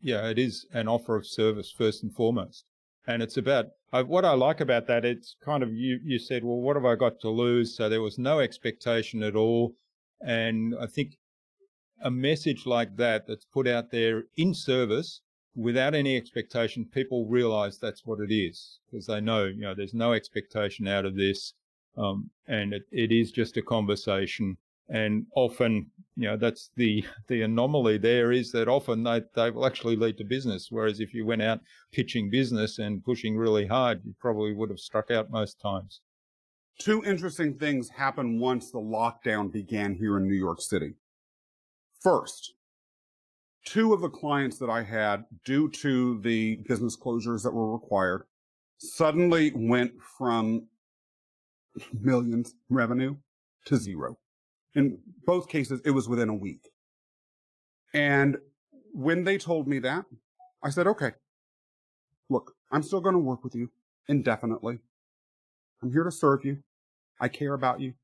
yeah, it is an offer of service first and foremost. And it's about I, what I like about that. It's kind of you. You said, "Well, what have I got to lose?" So there was no expectation at all, and I think a message like that that's put out there in service without any expectation, people realize that's what it is because they know, you know, there's no expectation out of this. Um, and it, it is just a conversation. And often, you know, that's the, the anomaly there is that often they, they will actually lead to business. Whereas if you went out pitching business and pushing really hard, you probably would have struck out most times. Two interesting things happened once the lockdown began here in New York City. First, two of the clients that I had, due to the business closures that were required, suddenly went from millions revenue to zero. In both cases, it was within a week. And when they told me that, I said, okay, look, I'm still going to work with you indefinitely. I'm here to serve you. I care about you.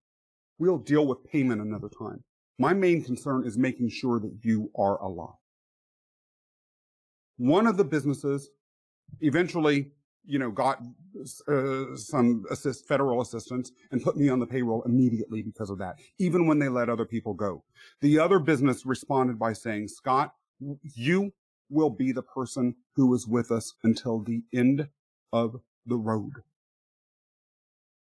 We'll deal with payment another time. My main concern is making sure that you are alive. One of the businesses eventually, you know, got uh, some assist, federal assistance and put me on the payroll immediately because of that, even when they let other people go. The other business responded by saying, Scott, you will be the person who is with us until the end of the road.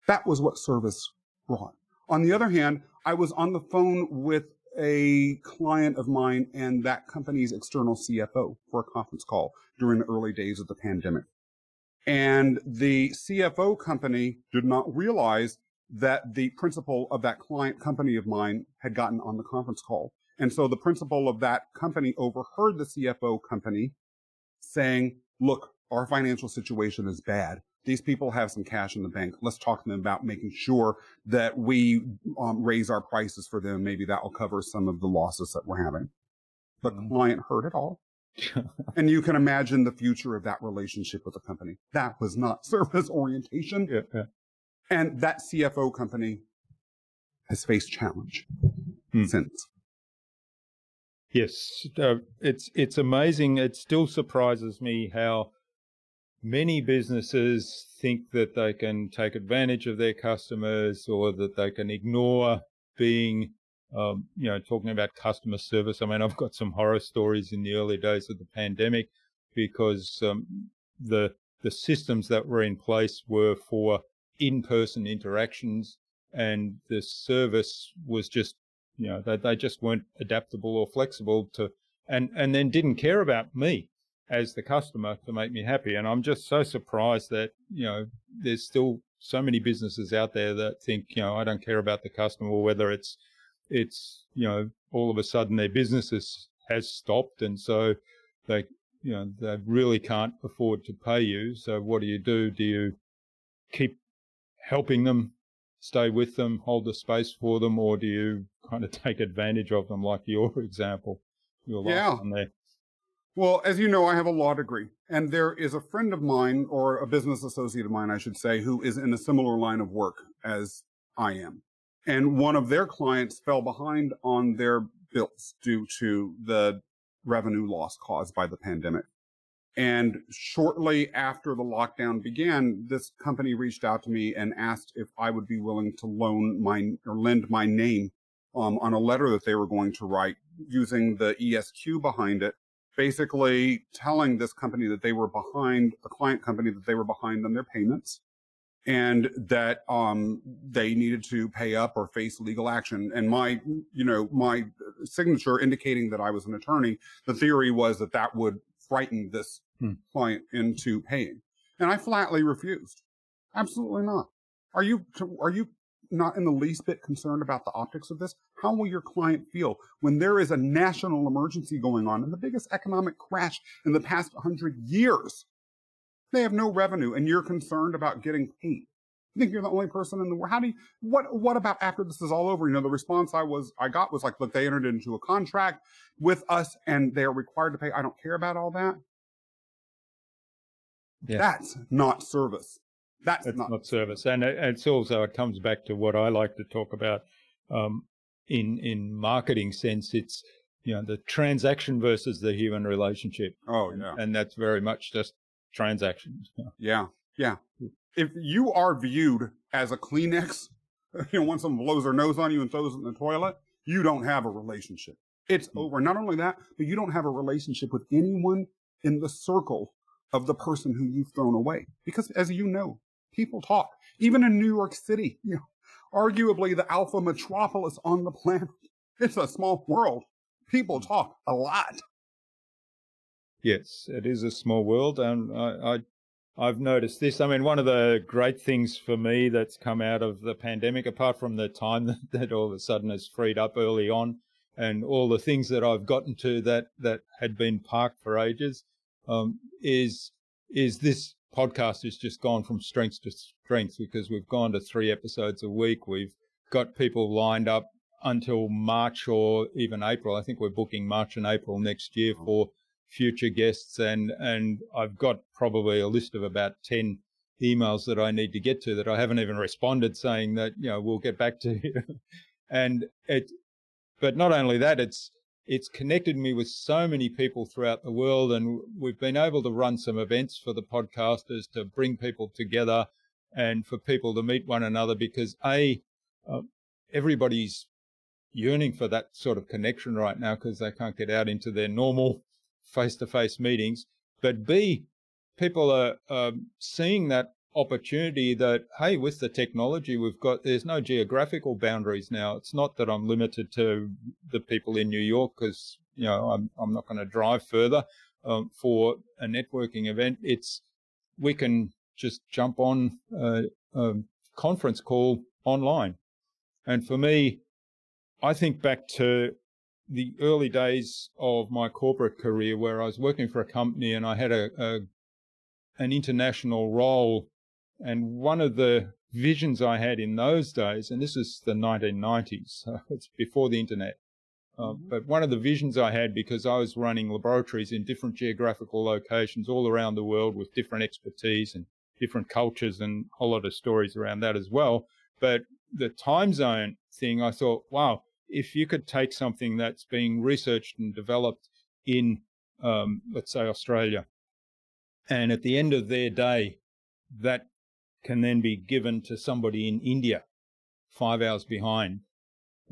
That was what service brought. On the other hand, I was on the phone with a client of mine and that company's external CFO for a conference call during the early days of the pandemic. And the CFO company did not realize that the principal of that client company of mine had gotten on the conference call. And so the principal of that company overheard the CFO company saying, look, our financial situation is bad these people have some cash in the bank. Let's talk to them about making sure that we um, raise our prices for them. Maybe that will cover some of the losses that we're having. The mm-hmm. client heard it all. [laughs] and you can imagine the future of that relationship with the company. That was not [laughs] service orientation. Yeah, yeah. And that CFO company has faced challenge hmm. since. Yes, uh, it's it's amazing. It still surprises me how many businesses think that they can take advantage of their customers or that they can ignore being, um, you know, talking about customer service. I mean, I've got some horror stories in the early days of the pandemic because um, the the systems that were in place were for in-person interactions, and the service was just, you know, they they just weren't adaptable or flexible to, and and then didn't care about me as the customer to make me happy. And I'm just so surprised that, you know, there's still so many businesses out there that think, you know, I don't care about the customer or whether it's, it's, you know, all of a sudden their business is, has stopped. And so they, you know, they really can't afford to pay you. So what do you do? Do you keep helping them, stay with them, hold the space for them, or do you kind of [laughs] take advantage of them like your example? Your yeah. there? Well, as you know, I have a law degree, and there is a friend of mine, or a business associate of mine, I should say, who is in a similar line of work as I am. And one of their clients fell behind on their bills due to the revenue loss caused by the pandemic. And shortly after the lockdown began, this company reached out to me and asked if I would be willing to loan my or lend my name um, on a letter that they were going to write using the ESQ behind it basically telling this company that they were behind a client company that they were behind on their payments and that um, they needed to pay up or face legal action. And my, you know, my signature indicating that I was an attorney, the theory was that that would frighten this hmm. client into paying. And I flatly refused. Absolutely not. Are you, are you not in the least bit concerned about the optics of this? How will your client feel when there is a national emergency going on and the biggest economic crash in the past 100 years? They have no revenue and you're concerned about getting paid. You think you're the only person in the world? How do you, what, what about after this is all over? You know, the response I was, I got was like, look, they entered into a contract with us and they are required to pay. I don't care about all that. Yeah. That's not service. That's it's not, not service, and it's also it comes back to what I like to talk about um, in in marketing sense. It's you know the transaction versus the human relationship. Oh yeah, and, and that's very much just transactions. [laughs] Yeah, yeah. If you are viewed as a Kleenex, [laughs] you know, when someone blows their nose on you and throws it in the toilet, you don't have a relationship. It's mm-hmm. over. Not only that, but you don't have a relationship with anyone in the circle of the person who you've thrown away. Because as you know, people talk. Even in New York City, [laughs] you know, arguably the alpha metropolis on the planet. It's a small world. People talk a lot. Yes, it is a small world, and I, I have noticed this. I mean, one of the great things for me that's come out of the pandemic, apart from the time [laughs] that, that all of a sudden has freed up early on, and all the things that I've gotten to that that had been parked for ages, um, is is this podcast has just gone from strength to strength because we've gone to three episodes a week. We've got people lined up until March or even April. I think we're booking March and April next year for future guests, and and I've got probably a list of about ten emails that I need to get to that I haven't even responded, saying that you know we'll get back to [laughs] you. and it, but not only that, it's it's connected me with so many people throughout the world, and we've been able to run some events for the podcasters to bring people together and for people to meet one another because a uh, everybody's yearning for that sort of connection right now because they can't get out into their normal face to face meetings. But B, people are um, seeing that opportunity that, hey, with the technology we've got, there's no geographical boundaries now. It's not that I'm limited to the people in New York because, you know, I'm, I'm not going to drive further um, for a networking event. It's, we can just jump on a, a conference call online. And for me, I think back to the early days of my corporate career where I was working for a company and I had a, a an international role. And one of the visions I had in those days, and this is the 1990s, so [laughs] it's before the internet. Uh, mm-hmm. But one of the visions I had because I was running laboratories in different geographical locations all around the world with different expertise and different cultures and a whole lot of stories around that as well. But the time zone thing, I thought, wow, if you could take something that's being researched and developed in, um, let's say, Australia, and at the end of their day, that can then be given to somebody in India, five hours behind,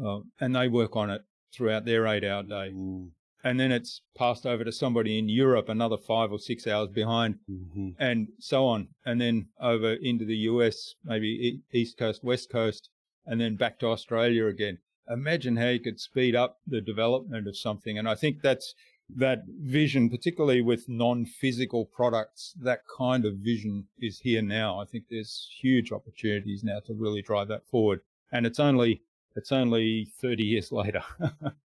uh, and they work on it throughout their eight-hour day. Mm. And then it's passed over to somebody in Europe, another five or six hours behind, mm-hmm. and so on. And then over into the US, maybe East Coast, West Coast, and then back to Australia again imagine how you could speed up the development of something. And I think that's that vision, particularly with non-physical products, that kind of vision is here now. I think there's huge opportunities now to really drive that forward. And it's only it's only 30 years [laughs] later.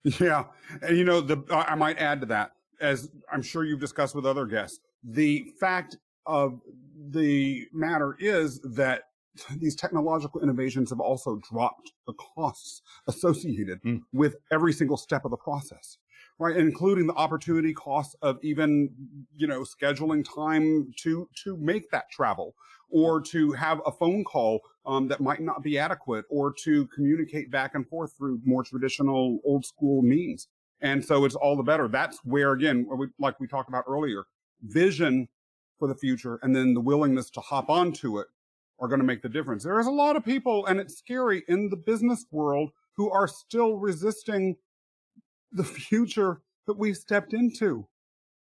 yeah. And you know, the I might add to that, as I'm sure you've discussed with other guests, the fact of the matter is that these technological innovations have also dropped the costs associated mm. with every single step of the process right? Including the opportunity costs of even you know scheduling time to to make that travel or to have a phone call um, that might not be adequate or to communicate back and forth through more traditional old school means. And so it's all the better. That's where again like we talked about earlier vision for the future and then the willingness to hop onto it are going to make the difference. There is a lot of people, and it's scary in the business world, who are still resisting the future that we've stepped into.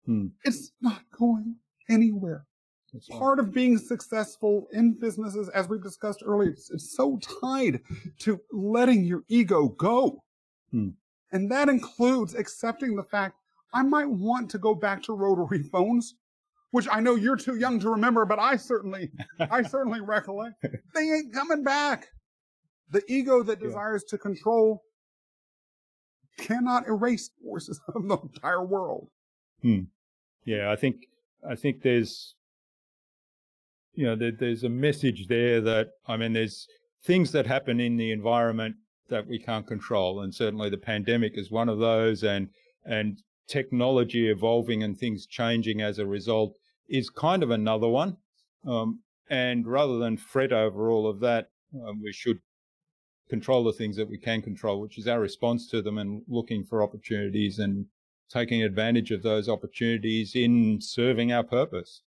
Hmm. It's not going anywhere. That's Part right. of being successful in businesses, as we've discussed earlier, it's, it's so tied to letting your ego go. Hmm. And that includes accepting the fact I might want to go back to rotary phones which I know you're too young to remember, but I certainly, I certainly [laughs] recollect. They ain't coming back. The ego that desires to control cannot erase forces [laughs] of the entire world. Hmm. Yeah, I think, I think there's, you know, there, there's a message there that, I mean, there's things that happen in the environment that we can't control. And certainly the pandemic is one of those and, and technology evolving and things changing as a result is kind of another one. Um, and rather than fret over all of that, um, we should control the things that we can control, which is our response to them and looking for opportunities and taking advantage of those opportunities in serving our purpose.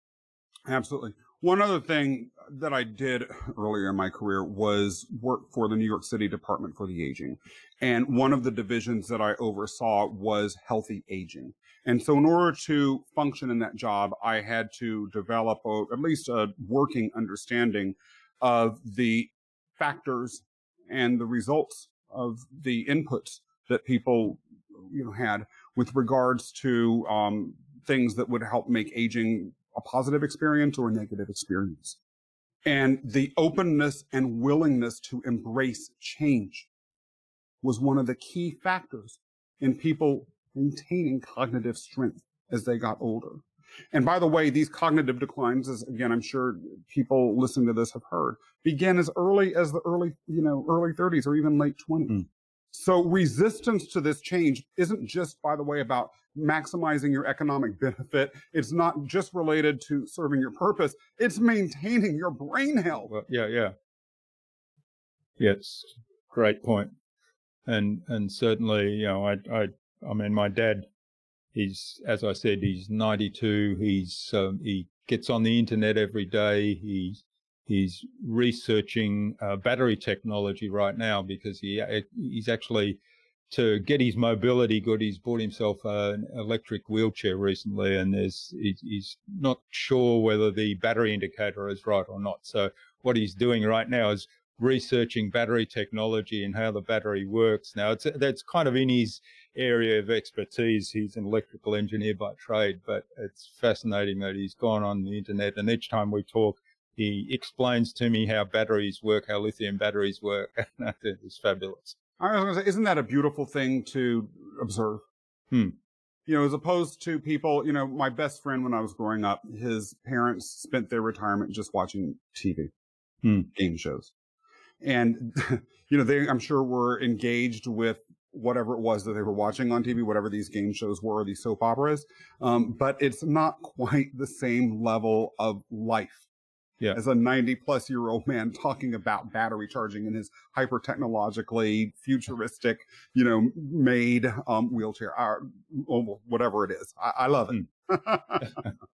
Absolutely. One other thing that I did earlier in my career was work for the New York City Department for the Aging. And one of the divisions that I oversaw was healthy aging. And so in order to function in that job, I had to develop a, at least a working understanding of the factors and the results of the inputs that people you know had with regards to um, things that would help make aging a positive experience or a negative experience. And the openness and willingness to embrace change was one of the key factors in people maintaining cognitive strength as they got older. And by the way, these cognitive declines, as again, I'm sure people listening to this have heard, began as early as the early, you know, early 30s or even late 20s. Mm. So resistance to this change isn't just, by the way, about maximizing your economic [laughs] benefit. It's not just related to serving your purpose. It's maintaining your brain health. Well, yeah, yeah. Yes, great point. And and certainly, you know, I I I mean, my dad, he's as I said, he's 92. He's um, he gets on the internet every day. He's he's researching uh, battery technology right now because he he's actually to get his mobility good. He's bought himself an electric wheelchair recently, and there's he's not sure whether the battery indicator is right or not. So what he's doing right now is researching battery technology and how the battery works. Now it's that's kind of in his area of expertise. He's an electrical engineer by trade, but it's fascinating that he's gone on the internet and each time we talk, he explains to me how batteries work, how lithium batteries work. [laughs] it's fabulous. I was going to say, isn't that a beautiful thing to observe? Hmm. You know, as opposed to people, you know, my best friend when I was growing up, his parents spent their retirement just watching TV, hmm. game shows. And, [laughs] you know, they, I'm sure were engaged with whatever it was that they were watching on TV, whatever these game shows were, these soap operas. Um, but it's not quite the same level of life yeah. as a 90 plus year old man talking about battery charging in his hyper technologically futuristic, you know, made um, wheelchair or, or, whatever it is. I, I love it. Hmm. [laughs] [laughs]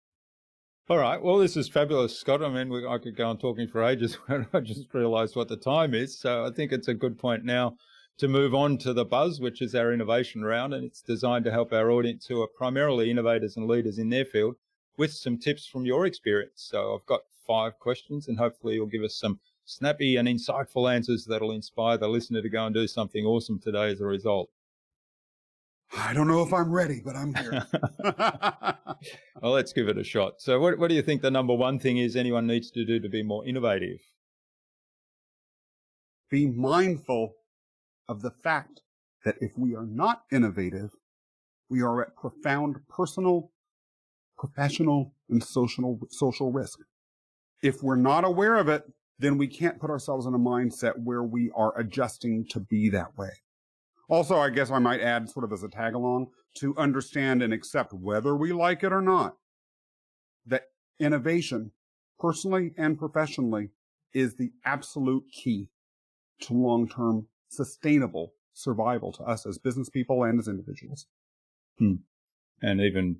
All right. Well, this is fabulous, Scott. I mean, we, I could go on talking for ages. [laughs] When I just realized what the time is. So I think it's a good point now to move on to the buzz, which is our innovation round. And it's designed to help our audience who are primarily innovators and leaders in their field with some tips from your experience. So I've got five questions, and hopefully you'll give us some snappy and insightful answers that'll inspire the listener to go and do something awesome today as a result. I don't know if I'm ready, but I'm here. [laughs] well, let's give it a shot. So, what, what do you think the number one thing is anyone needs to do to be more innovative? Be mindful of the fact that if we are not innovative, we are at profound personal, professional, and social, social risk. If we're not aware of it, then we can't put ourselves in a mindset where we are adjusting to be that way. Also, I guess I might add sort of as a tag along to understand and accept whether we like it or not, that innovation, personally and professionally, is the absolute key to long-term sustainable survival to us as business people and as individuals. Hmm. And even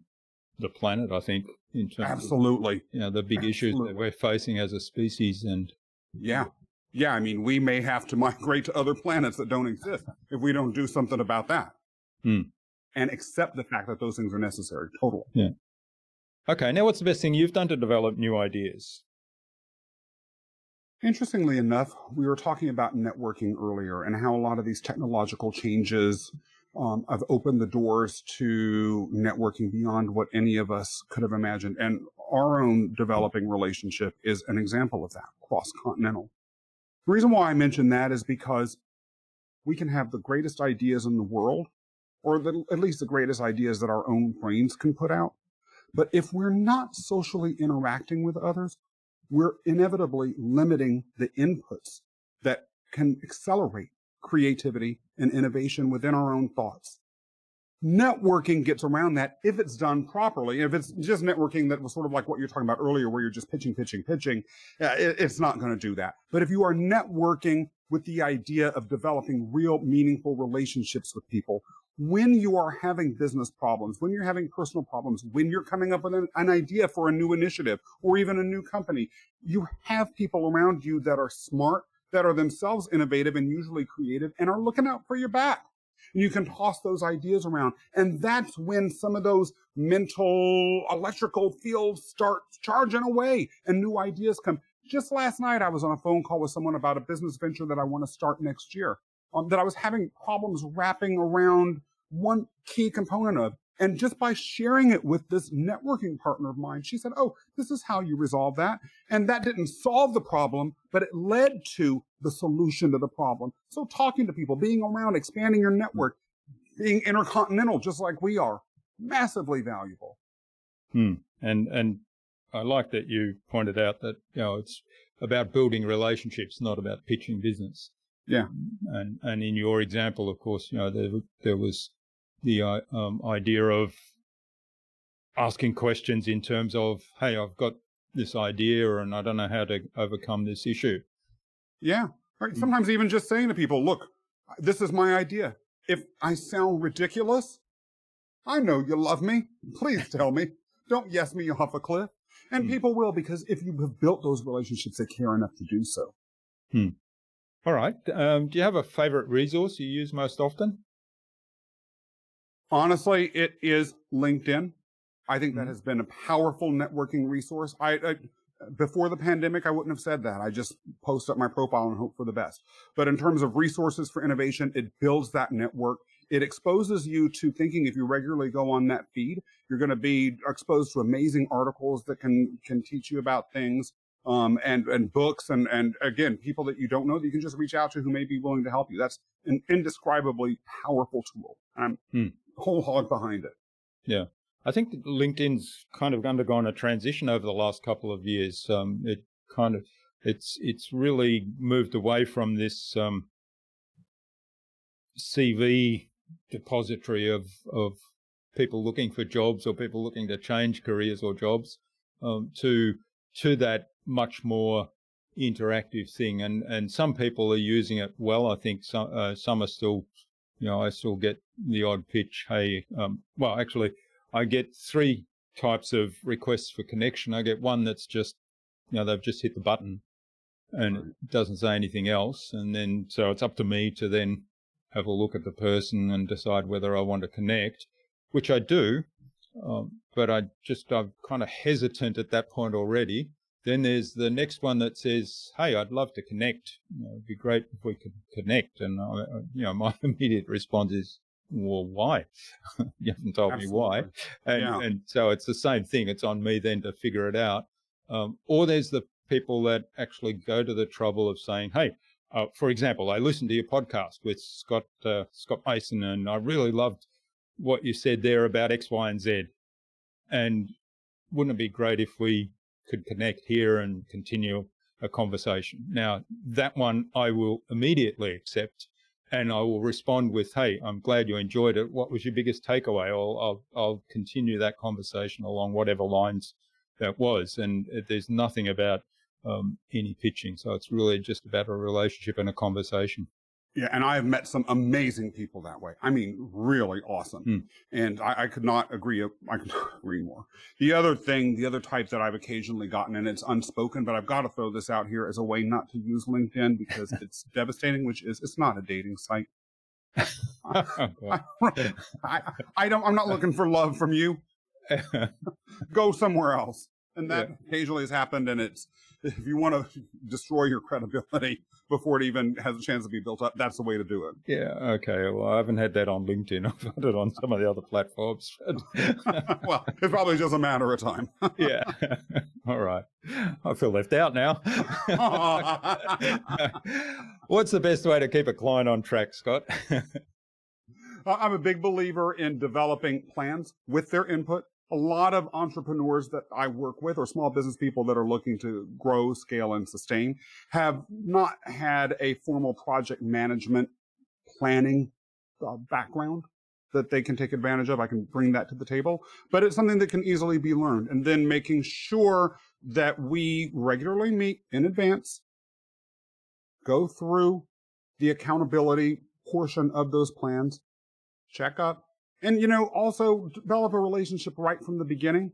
the planet, I think, in terms absolutely, of, you know, the big absolutely. issues that we're facing as a species. And yeah, yeah, I mean, we may have to [laughs] migrate to other planets that don't exist if we don't do something about that. Hmm. And accept the fact that those things are necessary. Totally. Yeah. Okay. Now, what's the best thing you've done to develop new ideas? Interestingly enough, we were talking about networking earlier and how a lot of these technological changes um, have opened the doors to networking beyond what any of us could have imagined. And our own developing relationship is an example of that, cross continental. The reason why I mention that is because we can have the greatest ideas in the world, or the, at least the greatest ideas that our own brains can put out. But if we're not socially interacting with others, we're inevitably limiting the inputs that can accelerate creativity and innovation within our own thoughts. Networking gets around that if it's done properly. If it's just networking that was sort of like what you're talking about earlier, where you're just pitching, pitching, pitching, uh, it's not going to do that. But if you are networking with the idea of developing real meaningful relationships with people, when you are having business problems, when you're having personal problems, when you're coming up with an, an, idea for a new initiative or even a new company, you have people around you that are smart, that are themselves innovative and usually creative and are looking out for your back. And you can toss those ideas around. And that's when some of those mental electrical fields start charging away and new ideas come. Just last night, I was on a phone call with someone about a business venture that I want to start next year um, that I was having problems wrapping around one key component of. And just by sharing it with this networking partner of mine, she said, Oh, this is how you resolve that. And that didn't solve the problem, but it led to the solution to the problem. So talking to people, being around, expanding your network, being intercontinental, just like we are, massively valuable. Hmm. And, and I like that you pointed out that, you know, it's about building relationships, not about pitching business. Yeah. And, and in your example, of course, you know, there, there was the uh, um, idea of asking questions in terms of, hey, I've got this idea and I don't know how to overcome this issue. Yeah. Right. Mm. Sometimes even just saying to people, look, this is my idea. If I sound ridiculous, I know you love me. Please [laughs] tell me. Don't yes me off a cliff. And hmm. people will because if you have built those relationships, they care enough to do so. Hmm. All right. Um, do you have a favorite resource you use most often? Honestly, it is LinkedIn. I think mm-hmm. that has been a powerful networking resource. I, I, before the pandemic, I wouldn't have said that. I just post up my profile and hope for the best. But in terms of resources for innovation, it builds that network. It exposes you to thinking if you regularly go on that feed, you're going to be exposed to amazing articles that can, can teach you about things um, and and books and and again people that you don't know that you can just reach out to who may be willing to help you. That's an indescribably powerful tool. I'm hmm. Whole hog behind it. Yeah. I think LinkedIn's kind of undergone a transition over the last couple of years. Um, it kind of it's it's really moved away from this um, CV depository of of people looking for jobs or people looking to change careers or jobs um, to to that much more interactive thing. And, and some people are using it well. I think some, uh, some are still, you know, I still get the odd pitch. Hey, um, well, actually, I get three types of requests for connection. I get one that's just, you know, they've just hit the button and it doesn't say anything else. And then, so it's up to me to then have a look at the person and decide whether I want to connect, which I do. Um, but I just, I'm kind of hesitant at that point already then there's the next one that says, "Hey, I'd love to connect. You know, it'd be great if we could connect." And I, you know, [laughs] my immediate response is, "Well, why? [laughs] you haven't told Absolutely. me why." And, yeah. and so it's the same thing. It's on me then to figure it out. Um, or there's the people that actually go to the trouble of saying, "Hey, uh, for example, I listened to your podcast with Scott uh, Scott Mason, and I really loved what you said there about X, Y, and Z. And wouldn't it be great if we could connect here and continue a conversation. Now, that one I will immediately accept and I will respond with, Hey, I'm glad you enjoyed it. What was your biggest takeaway? I'll, I'll, I'll continue that conversation along whatever lines that was. And there's nothing about um, any pitching. So it's really just about a relationship and a conversation. Yeah, and I have met some amazing people that way. I mean, really awesome. Mm. And I, I, could not agree. I could [laughs] not agree more. The other thing, the other type that I've occasionally gotten, and it's unspoken, but I've got to throw this out here as a way not to use LinkedIn because [laughs] it's devastating. Which is, it's not a dating site. [laughs] I, I, I, don't. I'm not looking for love from you. Go somewhere else. And that yeah. occasionally has happened, and it's if you want to destroy your credibility [laughs] before it even has a chance to be built up, that's the way to do it. Yeah. Okay. Well, I haven't had that on LinkedIn. [laughs] I've had it on some of the other platforms. [laughs] well, it's probably just a matter of time. yeah. All right. I feel left out now. What's the best way to keep a client on track, Scott? I'm a big believer in developing plans with their input a lot of entrepreneurs that I work with or small business people that are looking to grow, scale, and sustain have not had a formal project management planning uh, background that they can take advantage of. I can bring that to the table, but it's something that can easily be learned. And then making sure that we regularly meet in advance, go through the accountability portion of those plans, check up, and you know, also develop a relationship right from the beginning.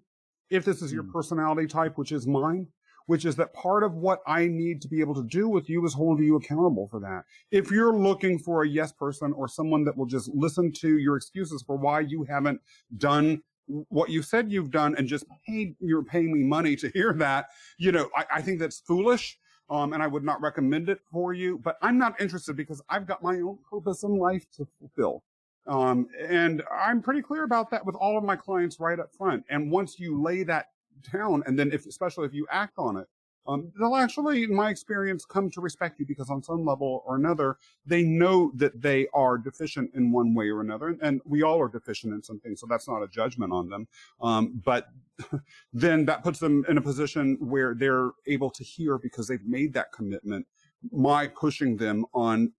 If this is your Mm. personality type, which is mine, which is that part of what I need to be able to do with you is hold you accountable for that. If you're looking for a yes person or someone that will just listen to your excuses for why you haven't done what you said you've done and just paid, you're paying me money to hear that, you know, I, I think that's foolish. Um, and I would not recommend it for you, but I'm not interested because I've got my own purpose in life to fulfill. Um, and I'm pretty clear about that with all of my clients right up front. And once you lay that down, and then if, especially if you act on it, um, they'll actually, in my experience, come to respect you because on some level or another, they know that they are deficient in one way or another. And we all are deficient in some things. So that's not a judgment on them. Um, but [laughs] then that puts them in a position where they're able to hear because they've made that commitment. My pushing them on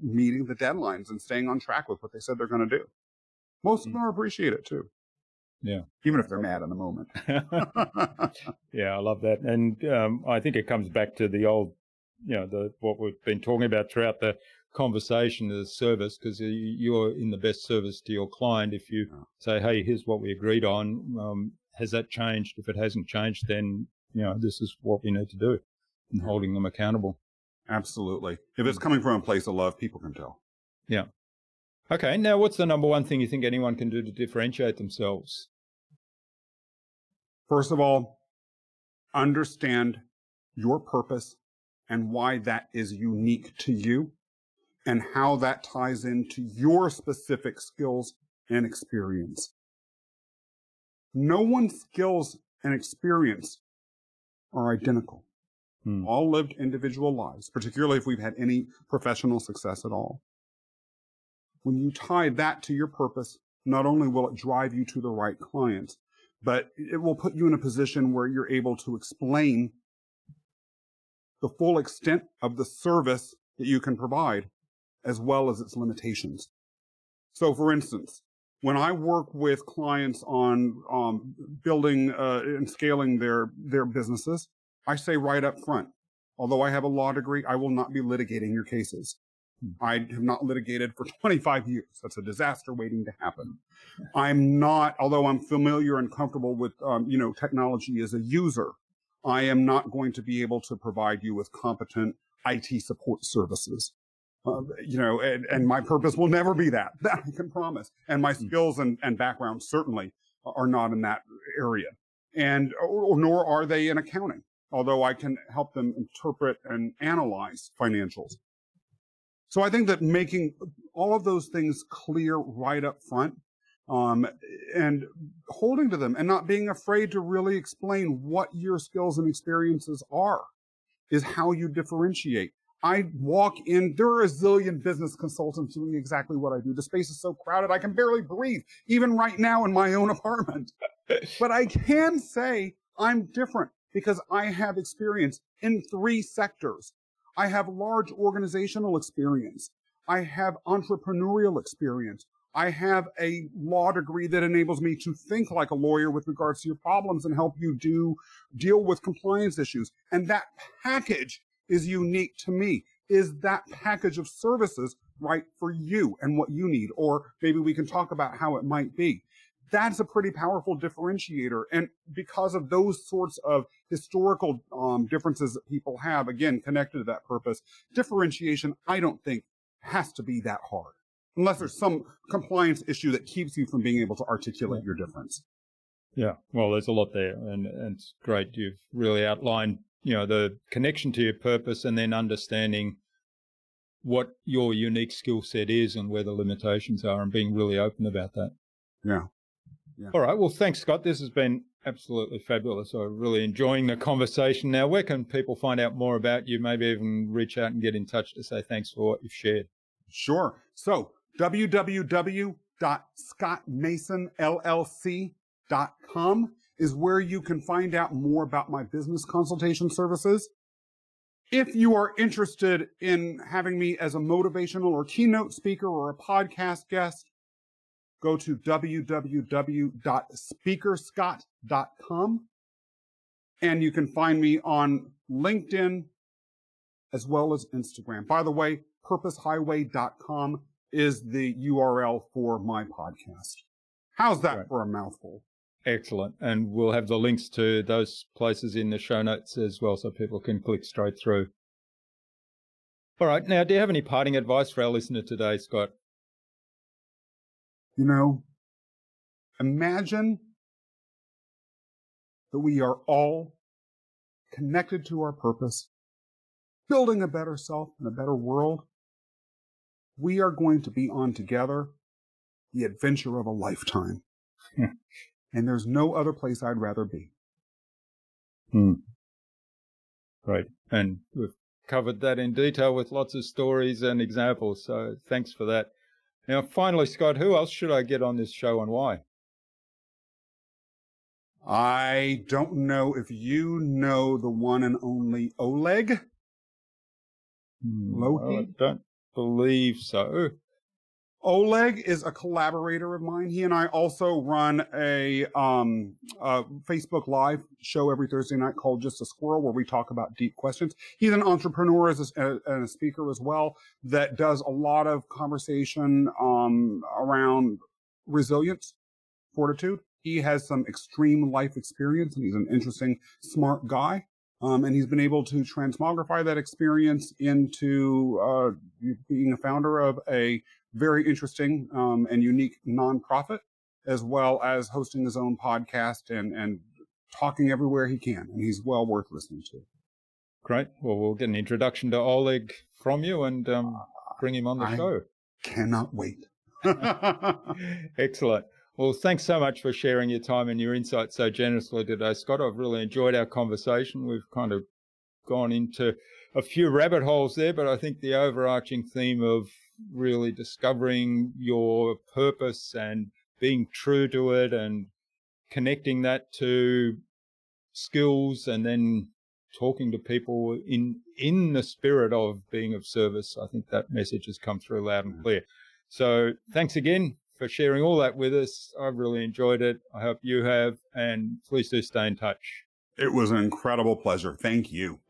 meeting the deadlines and staying on track with what they said they're going to do. Most of them appreciate it too. Yeah. Even if they're mad in the moment. [laughs] yeah, I love that, and um, I think it comes back to the old, you know, the what we've been talking about throughout the conversation is service because you're in the best service to your client if you Yeah. say, "Hey, here's what we agreed on. Um, has that changed? If it hasn't changed, then you know this is what we need to do," and Yeah. holding them accountable. Absolutely. If it's hmm. coming from a place of love, people can tell. Yeah. Okay, now what's the number one thing you think anyone can do to differentiate themselves? First of all, understand your purpose and why that is unique to you and how that ties into your specific skills and experience. No one's skills and experience are identical. Hmm. All lived individual lives, particularly if we've had any professional success at all. When you tie that to your purpose, not only will it drive you to the right clients, but it will put you in a position where you're able to explain the full extent of the service that you can provide as well as its limitations. So for instance, when I work with clients on um, building uh, and scaling their, their businesses, I say right up front, although I have a law degree, I will not be litigating your cases. I have not litigated for [laughs] 25 years. That's a disaster waiting to happen. I'm not, although I'm familiar and comfortable with, um, you know, technology as a user, I am not going to be able to provide you with competent IT support services. Uh, you know, and, and my purpose will never be that. That [laughs] I can promise. And my skills and, and background certainly are not in that area. And, or, nor are they in accounting, although I can help them interpret and analyze financials. So I think that making all of those things clear right up front, um, and holding to them and not being afraid to really explain what your skills and experiences are is how you differentiate. I walk in, there are a zillion business consultants doing exactly what I do. The space is so crowded, I can barely breathe, even right now in my own [laughs] apartment. but I can say I'm different because I have experience in three sectors. I have large organizational experience. I have entrepreneurial experience. I have a law degree that enables me to think like a lawyer with regards to your problems and help you do deal with compliance issues. And that package is unique to me. Is that package of services right for you and what you need? Or maybe we can talk about how it might be. That's a pretty powerful differentiator. And because of those sorts of historical um, differences that people have, again, connected to that purpose, differentiation, I don't think has to be that hard unless there's some compliance issue that keeps you from being able to articulate your difference. Yeah, well, there's a lot there, and, and it's great. You've really outlined, you know, the connection to your purpose, and then understanding what your unique skill set is and where the limitations are, and being really open about that. Yeah. Yeah. All right. Well, thanks, Scott. This has been absolutely fabulous. I'm really enjoying the conversation. Now, where can people find out more about you? Maybe even reach out and get in touch to say thanks for what you've shared. Sure. So www.scottmasonllc.com is where you can find out more about my business consultation services. If you are interested in having me as a motivational or keynote speaker or a podcast guest, go to www.speakerscott.com and you can find me on LinkedIn as well as Instagram. By the way, purposehighway.com is the URL for my podcast. How's that Right. for a mouthful? Excellent. And we'll have the links to those places in the show notes as well so people can click straight through. All right. Now, do you have any parting advice for our listener today, Scott? You know, imagine that we are all connected to our purpose, building a better self and a better world. We are going to be on together the adventure of a lifetime. Hmm. and there's no other place I'd rather be. Great. And we've covered that in detail with lots of stories and examples. So thanks for that. Now, finally, Scott, who else should I get on this show and why? I don't know if you know the one and only Oleg. Hmm, well, I don't believe so. Oleg is a collaborator of mine. He and I also run a um, uh, Facebook Live show every Thursday night called Just a Squirrel, where we talk about deep questions. He's an entrepreneur as a, and a speaker as well that does a lot of conversation um, around resilience, fortitude. He has some extreme life experience, and he's an interesting, smart guy. Um, and he's been able to transmogrify that experience into uh, being a founder of a very interesting um, and unique nonprofit, as well as hosting his own podcast and and talking everywhere he can. And he's well worth listening to. Great. Well, we'll get an introduction to Oleg from you and um, bring him on the I- show. Cannot wait. [laughs] Excellent. Well, thanks so much for sharing your time and your insights so generously today, Scott. I've really enjoyed our conversation. We've kind of gone into a few rabbit holes there, but I think the overarching theme of really discovering your purpose and being true to it and connecting that to skills and then talking to people in in the spirit of being of service. I think that message has come through loud and mm. clear. So thanks again for sharing all that with us. I've really enjoyed it. I hope you have and please do stay in touch. It was an incredible pleasure. Thank you.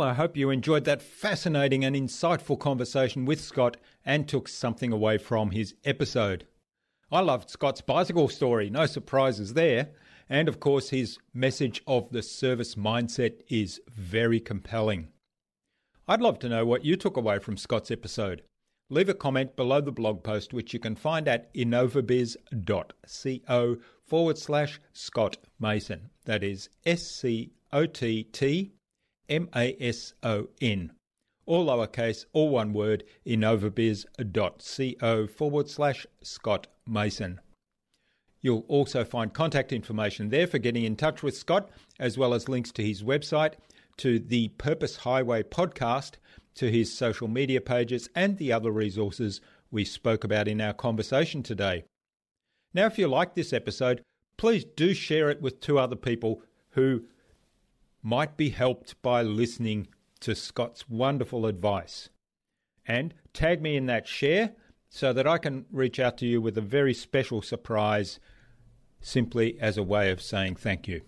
Well, I hope you enjoyed that fascinating and insightful conversation with Scott and took something away from his episode. I loved Scott's bicycle story, no surprises there. And of course, his message of the service mindset is very compelling. I'd love to know what you took away from Scott's episode. Leave a comment below the blog post, which you can find at innovabiz.co forward slash Scott Mason. That is S C O T T M A S O N. All lowercase, all one word, innovabiz.co forward slash Scott Mason. You'll also find contact information there for getting in touch with Scott, as well as links to his website, to the Purpose Highway podcast, to his social media pages, and the other resources we spoke about in our conversation today. Now, if you like this episode, please do share it with two other people who might be helped by listening to Scott's wonderful advice. And tag me in that share so that I can reach out to you with a very special surprise simply as a way of saying thank you.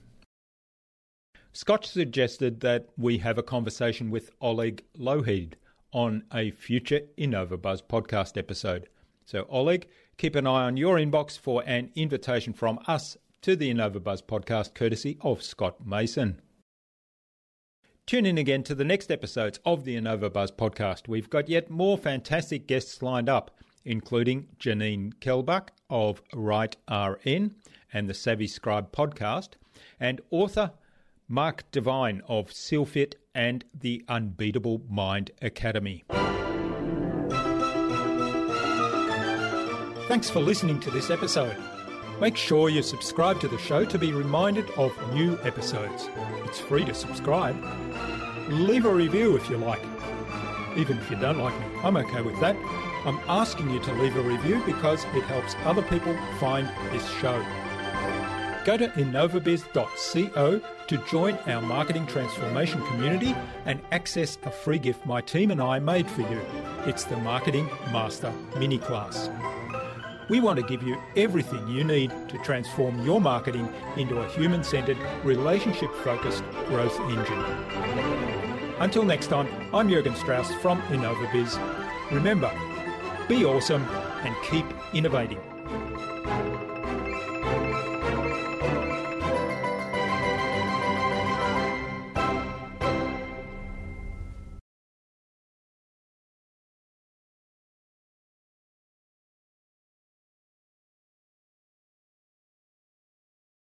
Scott suggested that we have a conversation with Oleg Lohid on a future InnovaBuzz podcast episode. So, Oleg, keep an eye on your inbox for an invitation from us to the InnovaBuzz podcast, courtesy of Scott Mason. Tune in again to the next episodes of the InnovaBuzz podcast. We've got yet more fantastic guests lined up, including Janine Kelbuck of Write RN and the Savvy Scribe podcast, and author Mark Divine of Sealfit and the Unbeatable Mind Academy. Thanks for listening to this episode. Make sure you subscribe to the show to be reminded of new episodes. It's free to subscribe. Leave a review if you like. Even if you don't like me, I'm okay with that. I'm asking you to leave a review because it helps other people find this show. Go to innovabiz.co to join our marketing transformation community and access a free gift my team and I made for you. It's the Marketing Master Mini Class. We want to give you everything you need to transform your marketing into a human centered, relationship focused growth engine. Until next time, I'm Jurgen Strauss from InnovaBiz. Remember, be awesome and keep innovating.